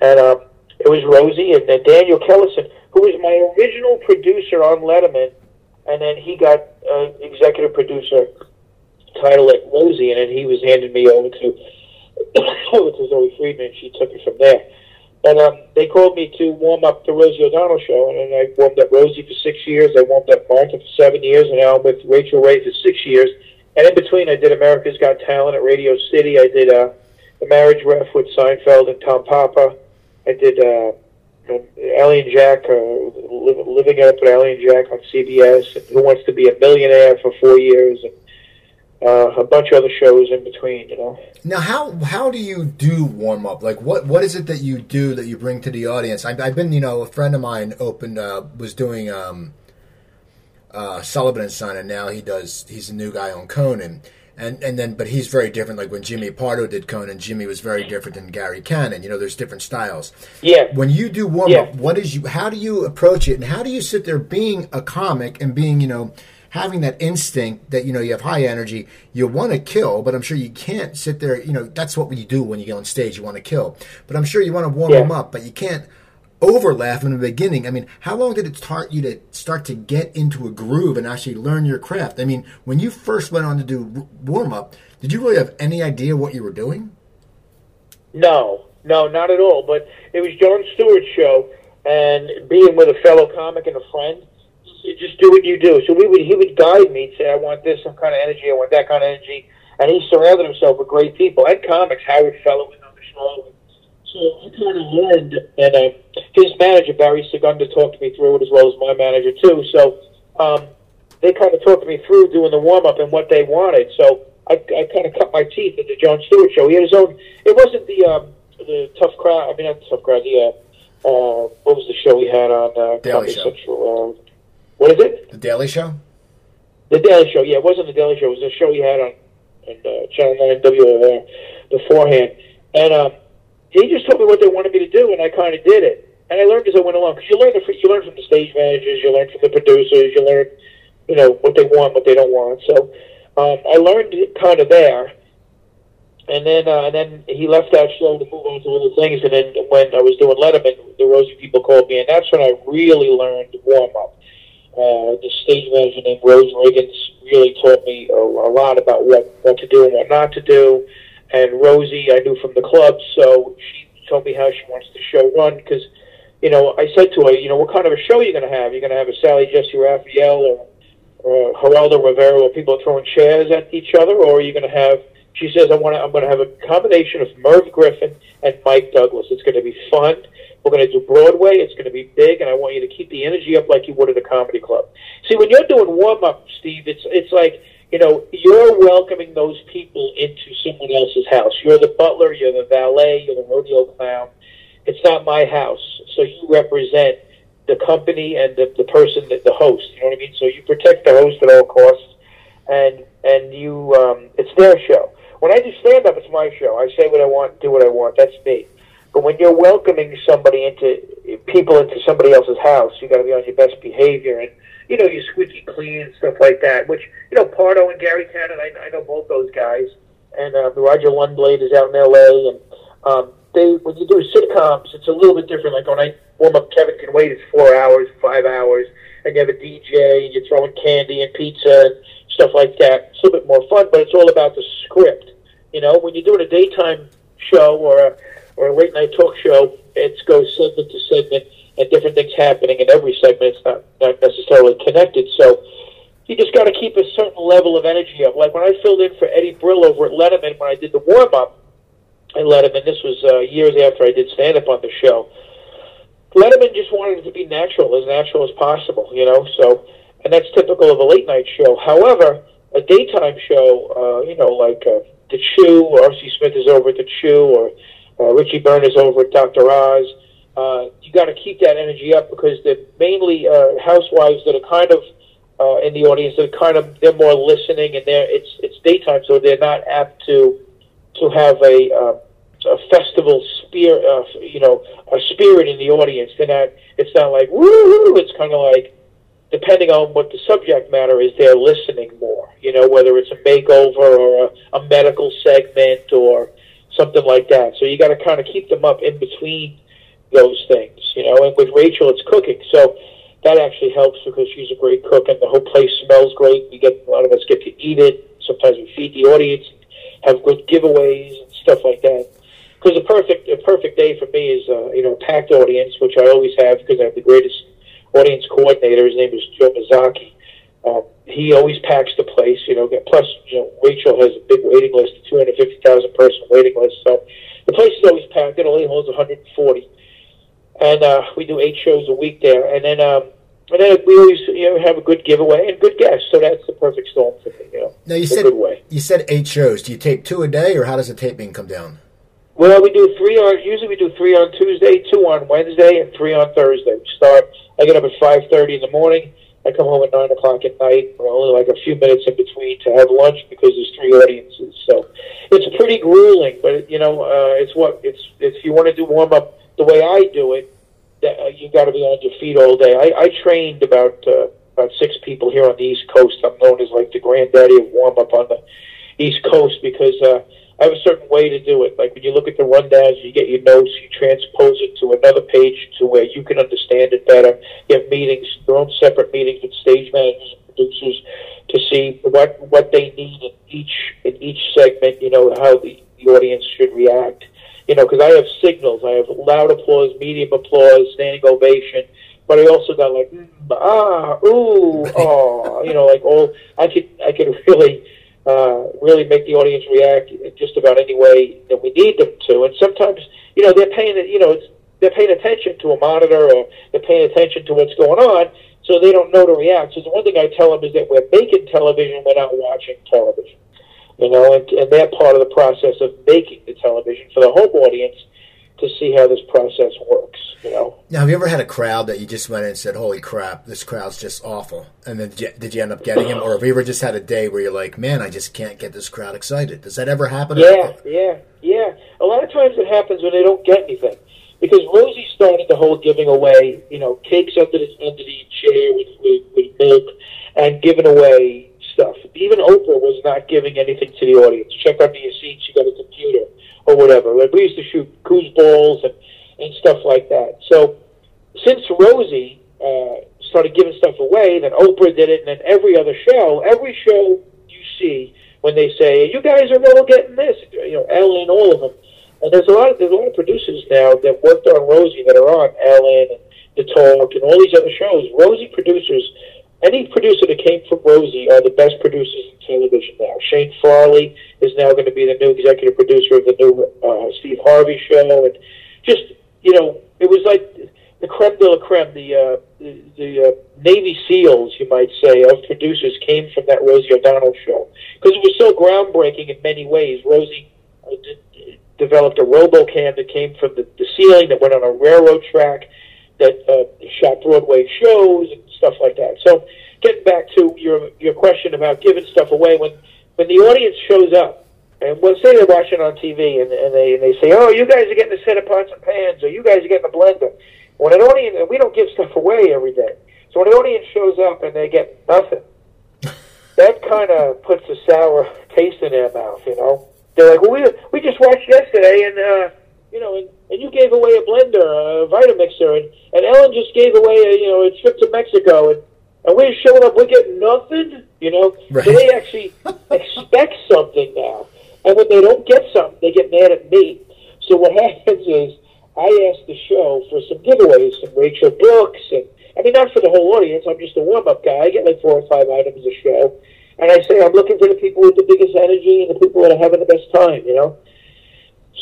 And um, it was Rosie and then Daniel Kellison, who was my original producer on Letterman, and then he got uh, executive producer title at Rosie, and then he was handing me over to to Zoe Friedman. She took it from there. And um, they called me to warm up the Rosie O'Donnell show, and I warmed up Rosie for six years. I warmed up Martha for seven years, and now I'm with Rachael Ray for six years. And in between, I did America's Got Talent at Radio City. I did uh, the Marriage Ref with Seinfeld and Tom Papa. I did uh, um, Ali and Jack, uh, living it up with Ali and Jack on CBS. And Who Wants to Be a Millionaire for four years, and uh, a bunch of other shows in between. You know. Now, how how do you do warm up? Like, what what is it that you do that you bring to the audience? I've, I've been, you know, a friend of mine opened uh, was doing um, uh, Sullivan and Son, and now he does. He's a new guy on Conan, and and then but he's very different. Like when Jimmy Pardo did Conan, Jimmy was very different than Gary Cannon. You know, there's different styles. Yeah. When you do warm Yeah. up, what is you? How do you approach it, and how do you sit there being a comic and being, you know? Having that instinct that you know you have high energy, you want to kill, but I'm sure you can't sit there. You know that's what you do when you get on stage. You want to kill, but I'm sure you want to warm Yeah. them up, but you can't over laugh in the beginning. I mean, how long did it start you to start to get into a groove and actually learn your craft? I mean, when you first went on to do warm up, did you really have any idea what you were doing? No, no, not at all. But it was Jon Stewart's show, and being with a fellow comic and a friend, just do what you do. So we would he would guide me, and say, I want this some kind of energy, I want that kind of energy, and he surrounded himself with great people and comics. Howard Fellow on the show. So I kind of learned, and uh, his manager Barry Segunda talked me through it as well as my manager too. So um, they kind of talked me through doing the warm up and what they wanted. So I, I kind of cut my teeth at the Jon Stewart show. He had his own. It wasn't the um, the tough crowd. I mean, not the tough crowd. The uh, uh, what was the show he had on uh, Daily Comedy Show. Central? Uh, what is it? The Daily Show. The Daily Show. Yeah, it wasn't the Daily Show. It was a show he had on, on uh, Channel Nine WOR beforehand, and um, he just told me what they wanted me to do, and I kind of did it. And I learned as I went along because you learn the, you learn from the stage managers, you learn from the producers, you learn, you know, what they want, what they don't want. So um, I learned kind of there. And then, uh, and then he left that show to move on to other things. And then when I was doing Letterman, the Rosie people called me, and that's when I really learned warm up. Uh, the stage manager named Rose Riggins really taught me a, a lot about what what to do and what not to do. And Rosie, I knew from the club, so she told me how she wants the show run. Because, you know, I said to her, you know, what kind of a show are you going to have? You're going to have a Sally Jessy Raphael or, or Geraldo Rivera, where people are throwing chairs at each other, or are you going to have? She says, I want to. I'm going to have a combination of Merv Griffin and Mike Douglas. It's going to be fun. We're going to do Broadway. It's going to be big, and I want you to keep the energy up like you would at a comedy club. See, when you're doing warm up, Steve, it's it's like you know you're welcoming those people into someone else's house. You're the butler. You're the valet. You're the rodeo clown. It's not my house, so you represent the company and the, the person that the host. You know what I mean? So you protect the host at all costs, and and you um, it's their show. When I do stand up, it's my show. I say what I want, do what I want. That's me. But when you're welcoming somebody into people into somebody else's house, you got to be on your best behavior and you know you squeaky clean and stuff like that. Which you know Pardo and Gary Cannon, I, I know both those guys, and uh, Roger Lundblade is out in L.A. and um, they when you do sitcoms, it's a little bit different. Like when I warm up, Kevin can wait. It's four hours, five hours, and you have a DJ and you're throwing candy and pizza and stuff like that. It's a little bit more fun, but it's all about the script. You know, when you're doing a daytime show or a or a late night talk show, it goes segment to segment and different things happening in every segment. It's not, not necessarily connected. So you just got to keep a certain level of energy up. Like when I filled in for Eddie Brill over at Letterman when I did the warm up at Letterman, this was uh, years after I did stand up on the show. Letterman just wanted it to be natural, as natural as possible, you know. So, and that's typical of a late night show. However, a daytime show, uh, you know, like uh, the Chew, R.C. Smith is over at the Chew, or uh, Richie is over at Dr. Oz. Uh, you got to keep that energy up because they're mainly uh, housewives that are kind of uh, in the audience that are kind of they're more listening and they're it's it's daytime so they're not apt to to have a uh, a festival spirit uh, you know a spirit in the audience. They're not it's not like woo It's kind of like depending on what the subject matter is, they're listening more. You know whether it's a makeover or a, a medical segment or something like that. So you got to kind of keep them up in between those things, you know. And with Rachael, it's cooking, so that actually helps because she's a great cook, and the whole place smells great. We get a lot of us get to eat it. Sometimes we feed the audience, have good giveaways and stuff like that. Because a perfect a perfect day for me is uh, you know a packed audience, which I always have because I have the greatest audience coordinator. His name is Joe Mizaki. Um, he always packs the place, you know. Plus, you know, Rachael has a big waiting list, a 250,000 person waiting list. So the place is always packed. It only holds 140, and uh, we do eight shows a week there. And then, um, and then we always, you know, have a good giveaway and good guests. So that's the perfect storm for me, you know. Now you said good way. you said eight shows. Do you tape two a day, or how does the taping come down? Well, we do three on. Usually, we do three on Tuesday, two on Wednesday, and three on Thursday. We start. I get up at five thirty in the morning. I come home at nine o'clock at night. We're only like a few minutes in between to have lunch because there's three audiences. So it's pretty grueling, but you know, uh, it's what it's. If you want to do warm up the way I do it, that, uh, you got to be on your feet all day. I, I trained about uh, about six people here on the East Coast. I'm known as like the granddaddy of warm up on the East Coast because uh, I have a certain way to do it. Like when you look at the rundowns, you get your notes, you transpose it to another page to where you can understand it better. You have meetings, your own separate meetings with stage managers and producers to see what what they need in each in each segment. You know how the, the audience should react. You know, because I have signals. I have loud applause, medium applause, standing ovation but I also got like mm, ah ooh oh you know like all I could I could really uh, really make the audience react in just about any way that we need them to. And sometimes, you know, they're paying, you know, they're paying attention to a monitor or they're paying attention to what's going on, so they don't know to react. So the one thing I tell them is that we're making television, we're not watching television. You know, and, and they're part of the process of making the television for the home audience to see how this process works. You know. Now, have you ever had a crowd that you just went in and said, "Holy crap, this crowd's just awful," and then did you, did you end up getting him, or have you ever just had a day where you're like, "Man, I just can't get this crowd excited"? Does that ever happen? Yeah, yeah, yeah. A lot of times it happens when they don't get anything. Because Rosie started the whole giving away, you know, cakes under the under the chair with, with, with milk, and giving away stuff. Even Oprah was not giving anything to the audience. Check under your seat. She got a computer or whatever. Like we used to shoot balls and, and stuff like that. So since Rosie uh, started giving stuff away, then Oprah did it, and then every other show, every show you see when they say, "You guys are all getting this," you know, Ellen, all of them. And there's a lot of there's a lot of producers now that worked on Rosie that are on Ellen and The Talk and all these other shows. Rosie producers any producer that came from Rosie are the best producers in television now. Shane Farley is now going to be the new executive producer of the new uh, Steve Harvey show, and just you know, it was like the creme de la creme, the uh, the, uh, Navy SEALs, you might say, of producers came from that Rosie O'Donnell show because it was so groundbreaking in many ways. Rosie uh, d- developed a RoboCam that came from the, the ceiling that went on a railroad track that uh, shot Broadway shows and stuff like that. So, getting back to your your question about giving stuff away, when when the audience shows up, and well, say they're watching on TV and, and they and they say, "Oh, you guys are getting a set of pots and pans," or "You guys are getting a blender." When an audience, and we don't give stuff away every day, so when an audience shows up and they get nothing, that kind of puts a sour taste in their mouth. You know, they're like, "Well, we we just watched yesterday, and uh, you know, and, and you gave away a blender, a Vitamixer, and and Ellen just gave away a you know a trip to Mexico, and and we're showing up, we're getting nothing, you know. Right. So they actually expect something now, and when they don't get something, they get mad at me. So what happens is I ask the show for some giveaways, some Rachael books, and I mean not for the whole audience. I'm just a warm up guy. I get like four or five items a show, and I say I'm looking for the people with the biggest energy and the people that are having the best time, you know.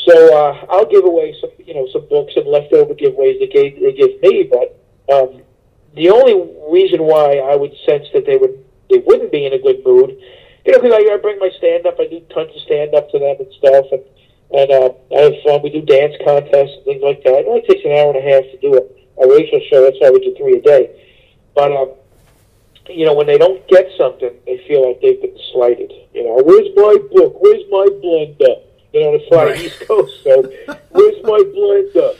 So uh, I'll give away some, you know, some books and leftover giveaways they gave they give me. But um, the only reason why I would sense that they would they wouldn't be in a good mood, you know, because I, I bring my stand up, I do tons of stand up to them and stuff, and and uh, I have fun. We do dance contests and things like that. It only takes an hour and a half to do a, a Rachael show. That's why we do three a day. But um, you know, when they don't get something, they feel like they've been slighted. You know, where's my book? Where's my blender? You know, it's far right. East Coast. So where's my blender?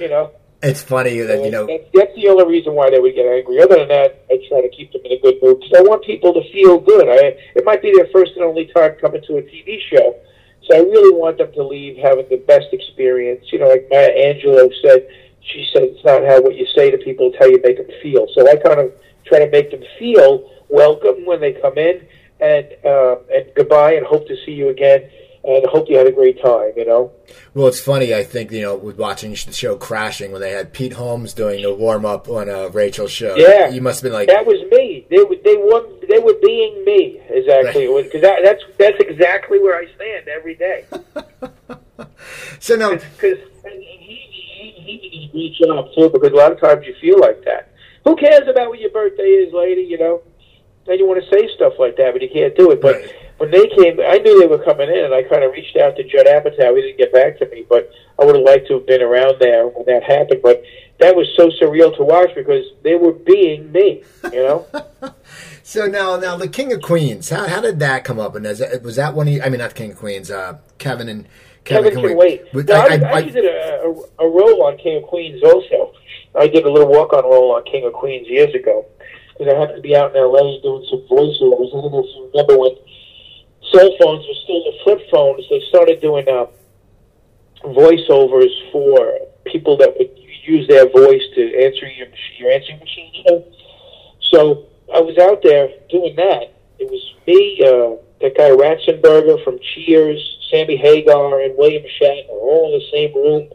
You know. It's funny that you know that's, that's the only reason why they would get angry. Other than that, I try to keep them in a good mood because I want people to feel good. I it might be their first and only time coming to a TV show, so I really want them to leave having the best experience. You know, like Maya Angelou said, she said it's not how what you say to people, it's how you make them feel. So I kind of try to make them feel welcome when they come in, and uh, and goodbye, and hope to see you again and hope you had a great time. You know. Well, it's funny. I think you know, with watching the show Crashing, when they had Pete Holmes doing the warm up on uh, Rachael's show. Yeah, you must have been like that was me. They were they were they were being me exactly because that, that's that's exactly where I stand every day. so now, because he he he did a great job too because a lot of times you feel like that. Who cares about what your birthday is, lady? You know, and you want to say stuff like that, but you can't do it. But right when they came, I knew they were coming in, and I kind of reached out to Judd Apatow. He didn't get back to me, but I would have liked to have been around there when that happened. But that was so surreal to watch because they were being me, you know. so now, now the King of Queens. How, how did that come up? And that, was that one? Of you, I mean, not King of Queens. Uh, Kevin and Kevin, Kevin can wait. wait. No, I, I, I, I, did a, a, a role on King of Queens also. I did a little walk on role on King of Queens years ago. because I happened to be out in L.A. doing some voiceovers. I don't know if you remember when cell phones were still the flip phones. They started doing uh, voiceovers for people that would use their voice to answer your your answering machine. You know? So I was out there doing that. It was me, uh, that guy Ratzenberger from Cheers, Sammy Hagar, and William Shatner all in the same room,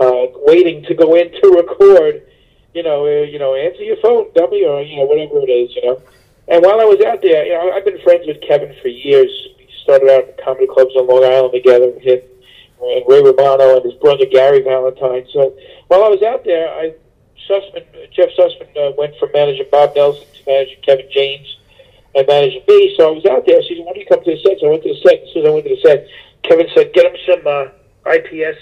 uh, waiting to go in to record. You know, uh, you know, answer your phone, dummy, or you know, whatever it is. You know. And while I was out there, you know, I've been friends with Kevin for years. We started out in comedy clubs on Long Island together. Him and Ray Romano and his brother Gary Valentine. So while I was out there, I Sussman, Jeff Sussman uh, went from managing Bob Nelson to managing Kevin James and managing me. So I was out there. She said, "Why don't you come to the set?" So I went to the set. As soon as I went to the set, Kevin said, "Get him some uh, IPS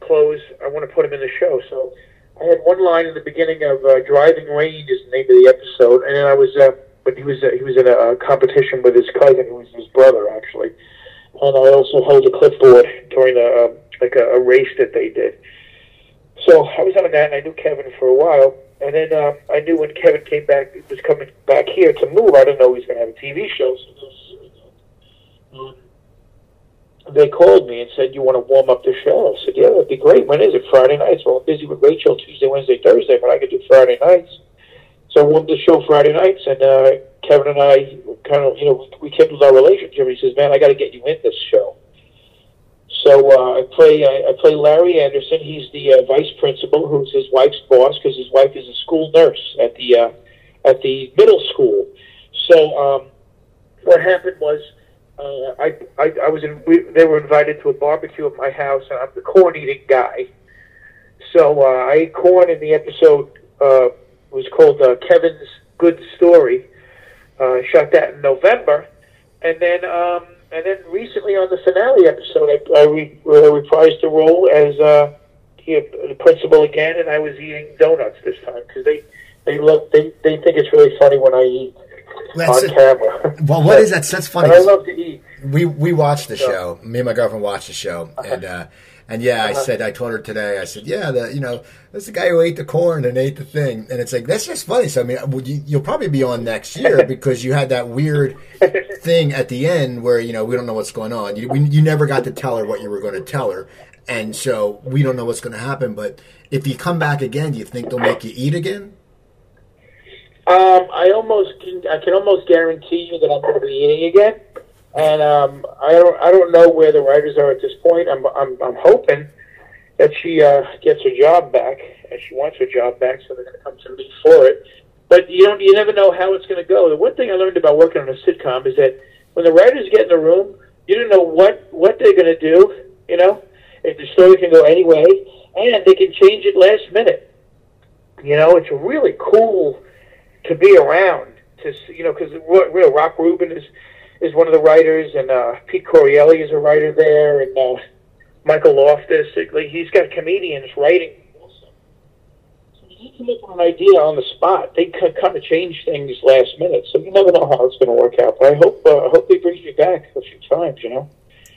clothes. I want to put him in the show." So I had one line in the beginning of uh, "Driving Rain" is the name of the episode, and then I was. Uh, but he was uh, he was in a, a competition with his cousin, who was his brother actually, and I also held a clipboard during a like a, a race that they did. So I was on that, and I knew Kevin for a while. And then um, I knew when Kevin came back, was coming back here to move. I didn't know he was going to have a TV show. So those, um, they called me and said, "You want to warm up the show?" I said, "Yeah, that'd be great. When is it? Friday nights." Well, I'm busy with Rachael Tuesday, Wednesday, Thursday, but I could do Friday nights. So I warmed the show Friday nights, and uh, Kevin and I kind of, you know, we kept with our relationship. He says, "Man, I got to get you in this show." So uh, I play I, I play Larry Anderson. He's the uh, vice principal, who's his wife's boss, because his wife is a school nurse at the uh, at the middle school. So um, what happened was uh, I, I I was in, we, they were invited to a barbecue at my house, and I'm the corn eating guy. So uh, I ate corn, and the episode uh, was called uh, Kevin's Good Story. Uh, shot that in November, and then. Um, and then recently on the finale episode, I, I re, uh, reprised the role as uh, the principal again, and I was eating donuts this time because they they love they they think it's really funny when I eat That's on a- camera. Well, what is that? That's funny. I love to eat. we we watched the So- show. Me and my girlfriend watched the show, and uh, and yeah, I Uh-huh. said I told her today. I said, yeah, the you know that's the guy who ate the corn and ate the thing, and it's like that's just funny. So I mean, you, you'll probably be on next year because you had that weird thing at the end where you know we don't know what's going on. You we, you never got to tell her what you were going to tell her, and so we don't know what's going to happen. But if you come back again, do you think they'll make you eat again? Um, I almost can, I can almost guarantee you that I'm going to be eating again, and um, I don't I don't know where the writers are at this point. I'm I'm, I'm hoping that she uh, gets her job back, and she wants her job back, so they're going to come to me for it. But you don't you never know how it's going to go. The one thing I learned about working on a sitcom is that when the writers get in the room, you don't know what what they're going to do. You know, if the story can go any way, and they can change it last minute. You know, it's really cool to be around to you know because know Rock Reuben is is one of the writers and uh, Pete Correale is a writer there and uh, Michael Loftus like, he's got comedians writing also. So you come up with an idea on the spot, they can kind of change things last minute. So you never know how it's going to work out. But I hope uh, I hope they bring me back a few times. You know.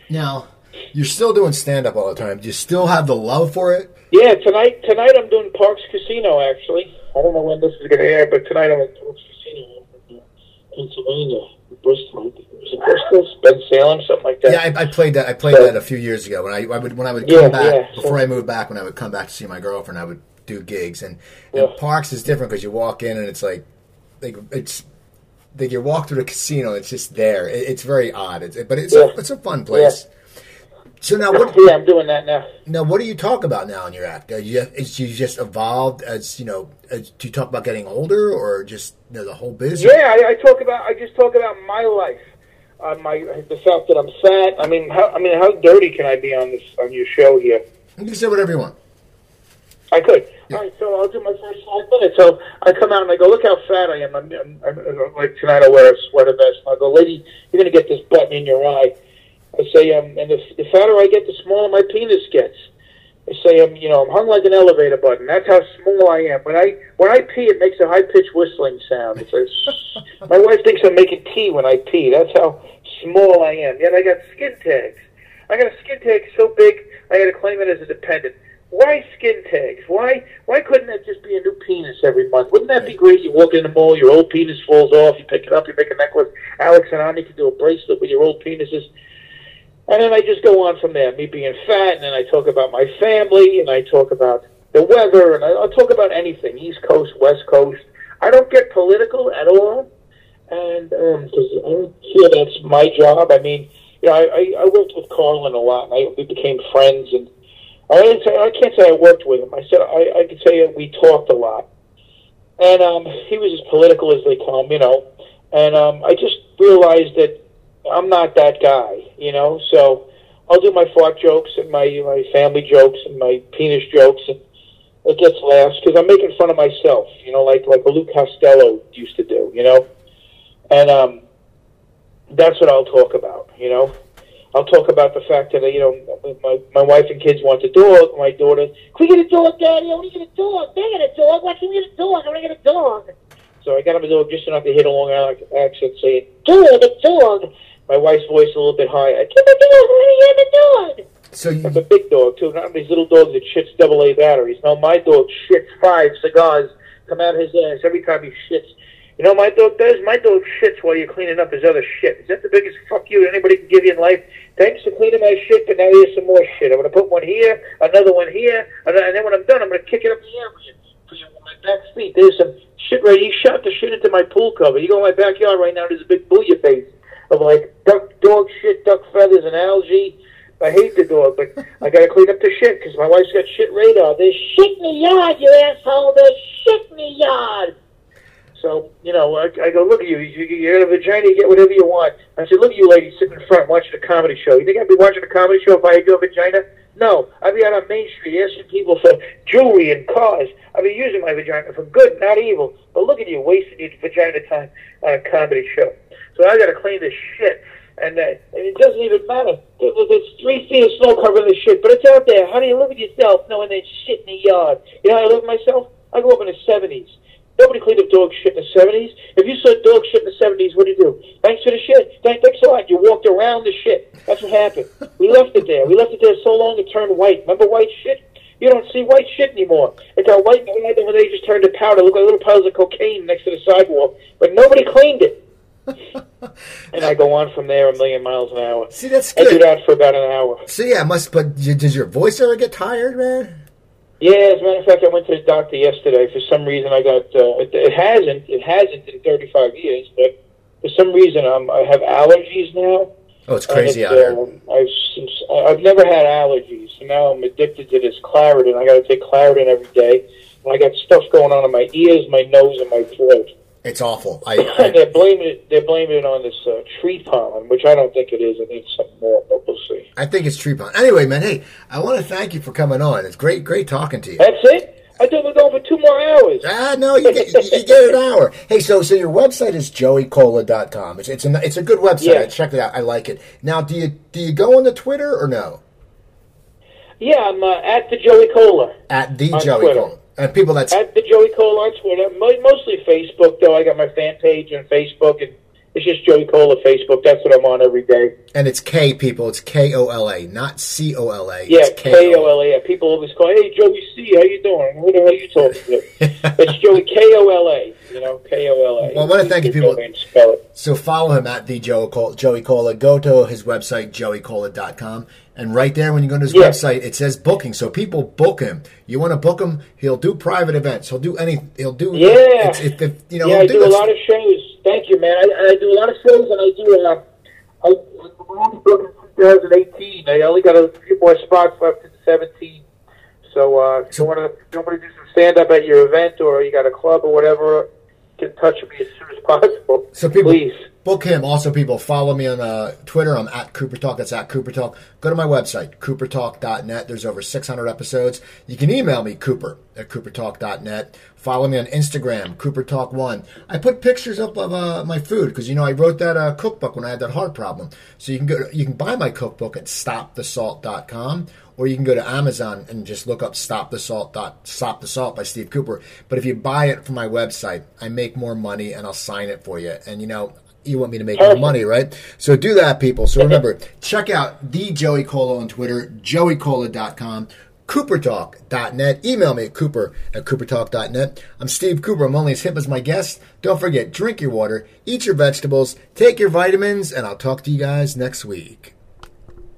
Now you're still doing stand up all the time. Do you still have the love for it? Yeah, tonight tonight I'm doing Parx Casino. Actually, I don't know when this is going to air, but tonight I'm at Parx Casino in Pennsylvania, Bristol. It Bristol? Ben Salem, something like that. Yeah, I, I played that. I played So- that a few years ago when I, I would when I would come Yeah, back yeah, so- before I moved back. When I would come back to see my girlfriend, I would do gigs and, Yeah. Parx is different because you walk in and it's like like it's like you walk through the casino. It's just there. It, it's very odd. It's but it's a, it's a fun place. So now what yeah, I'm doing that now. now what do you talk about now in your act? Are you is you just evolved as you know? As, do you talk about getting older or just you know, the whole business? Yeah, I, I talk about. I just talk about my life. Uh, my the fact that I'm fat. I mean, how I mean, how dirty can I be on this on your show here? You can say whatever you want. I could. Yeah. All right, so I'll do my first five minutes. So I come out and I go, look how fat I am. I'm, I'm, I'm, like tonight I wear a sweater vest. And I go, lady, you're gonna get this button in your eye. I say, um, and the, the fatter I get, the smaller my penis gets. I say, um, you know, I'm hung like an elevator button. That's how small I am. When I when I pee, it makes a high pitched whistling sound. It's like, my wife thinks I'm making tea when I pee. That's how small I am. Yet I got skin tags. I got a skin tag so big I had to claim it as a dependent. why skin tags? Why why couldn't that just be a new penis every month? Wouldn't that be great? You walk in the mall, your old penis falls off, you pick it up, you make a necklace. Alex and Ani could do a bracelet with your old penises. And then I just go on from there. Me being fat, and then I talk about my family, and I talk about the weather, and I, I'll talk about anything East Coast, West Coast. I don't get political at all, and um, 'cause I don't feel that's my job. I mean, you know, I, I, I worked with Carlin a lot, and I, we became friends, and I didn't say I can't say I worked with him. I said I, I could say we talked a lot, and um, he was as political as they come, you know. And um, I just realized that I'm not that guy, you know. So I'll do my fart jokes and my my family jokes and my penis jokes, and it gets laughs because I'm making fun of myself, you know, like like Lou Costello used to do, you know. And um, that's what I'll talk about, you know. I'll talk about the fact that you know my my wife and kids want a dog. My daughter, can we get a dog, Daddy? I want to get a dog. They get a dog. Why can't we get a dog? I want to get a dog. So I got him a dog just enough to hit a long accent saying, "Dog, a dog." My wife's voice a little bit high. I get a dog. I want to get a dog. So you, That's a big dog too. Not these little dogs that shits double A batteries. No, my dog shits five cigars come out of his ass every time he shits. You know what my dog does? My dog shits while you're cleaning up his other shit. Is that the biggest fuck you anybody can give you in life? Thanks for cleaning my shit, but now here's some more shit. I'm gonna put one here, another one here, and then when I'm done, I'm gonna kick it up the air for you, for you with my back feet. There's some shit right. He shot the shit into my pool cover. You go in my backyard right now. There's a big booyah base of like duck, dog shit, duck feathers, and algae. I hate the dog, but I gotta clean up the shit because my wife's got shit radar. There's shit in the yard, you asshole. There's shit in the yard. So, you know, I, I go, look at you. You, you get a vagina, you get whatever you want. I said, look at you ladies sitting in front watching a comedy show. You think I'd be watching a comedy show if I had your vagina? No. I'd be out on Main Street asking people for jewelry and cars. I'd be using my vagina for good, not evil. But look at you, wasting your vagina time on a comedy show. So I got to clean this shit. And, uh, and it doesn't even matter. There- There's three feet of snow covering this shit, but it's out there. How do you live with yourself knowing there's shit in the yard? You know how I live with myself? I grew up in the 70s. Nobody cleaned up dog shit in the 70s. If you saw dog shit in the 70s, what do you do? Thanks for the shit. Thank, thanks a lot. You walked around the shit. That's what happened. We left it there. We left it there so long it turned white. Remember white shit? You don't see white shit anymore. It got white and white when they just turned to powder. Look like little piles of cocaine next to the sidewalk. But nobody cleaned it. and I go on from there a million miles an hour. see, that's good. I do that for about an hour. So yeah, must. But does your voice ever get tired, man? Yeah, as a matter of fact, I went to the doctor yesterday. For some reason, I got uh, it, it hasn't it hasn't in 35 years, but for some reason, um, I have allergies now. Oh, it's crazy out here. um, I've I've never had allergies, so now I'm addicted to this Claritin. I got to take Claritin every day, and I got stuff going on in my ears, my nose, and my throat. It's awful. I, I they're blaming it. They're blaming it on this uh, tree pollen, which I don't think it is. I think it's something more, but we'll see. I think it's tree pollen. Anyway, man, hey, I want to thank you for coming on. It's great, great talking to you. That's it. I thought we're going for two more hours. Ah, no, you get, you get an hour. Hey, so so your website is joeykola.com. It's it's a it's a good website. Yeah. I checked it out. I like it. Now, do you do you go on the Twitter or no? Yeah, I'm uh, at the Joey Kola. At the Joey Twitter. Kola. And people that's At the Joey Cole on Twitter. Mostly Facebook, though. I got my fan page on Facebook, and it's just Joey Kola Facebook. That's what I'm on every day. and it's K people. It's K O L A, not C O L A. Yeah, K O L A. Yeah, People always call, hey, Joey C, how you doing? Who the hell are you talking to? it's Joey K O L A. You know, K O L A. Well, I wanna thank you, people- And spell it. So follow him at the Joe Col- Joey Kola. Go to his website, joeykola.com. And right there, when you go to his Yeah. website, it says booking. So people book him. You want to book him? He'll do private events. He'll do any. He'll do. Yeah. It's, you know. yeah, he'll I do a lot of shows. Thank you, man. I, I do a lot of shows, and I do. Uh, I, I'm only booked in 2018. I only got a few more spots left in 17. So, uh, if you want to, you want to do some stand up at your event, or you got a club or whatever, get in touch with me as soon as possible. So people please. book him. Also, people follow me on uh, Twitter. I'm at Cooper Talk. That's at Cooper Talk. Go to my website, coopertalk.net. There's over 600 episodes. You can email me, Cooper at coopertalk.net. Follow me on Instagram, CooperTalk1. I put pictures up of uh, my food because you know I wrote that uh, cookbook when I had that heart problem. So you can go. You can buy my cookbook at StopTheSalt.com or you can go to Amazon and just look up "Stop the Salt." Dot, Stop the Salt by Steve Cooper. But if you buy it from my website, I make more money and I'll sign it for you. And you know, you want me to make more money, right? So do that, people. So remember, check out the Joey Kola on Twitter, joeykola.com. coopertalk.net. Email me at cooper at coopertalk.net. I'm Steve Cooper. I'm only as hip as my guest. Don't forget, drink your water, eat your vegetables, take your vitamins, and I'll talk to you guys next week.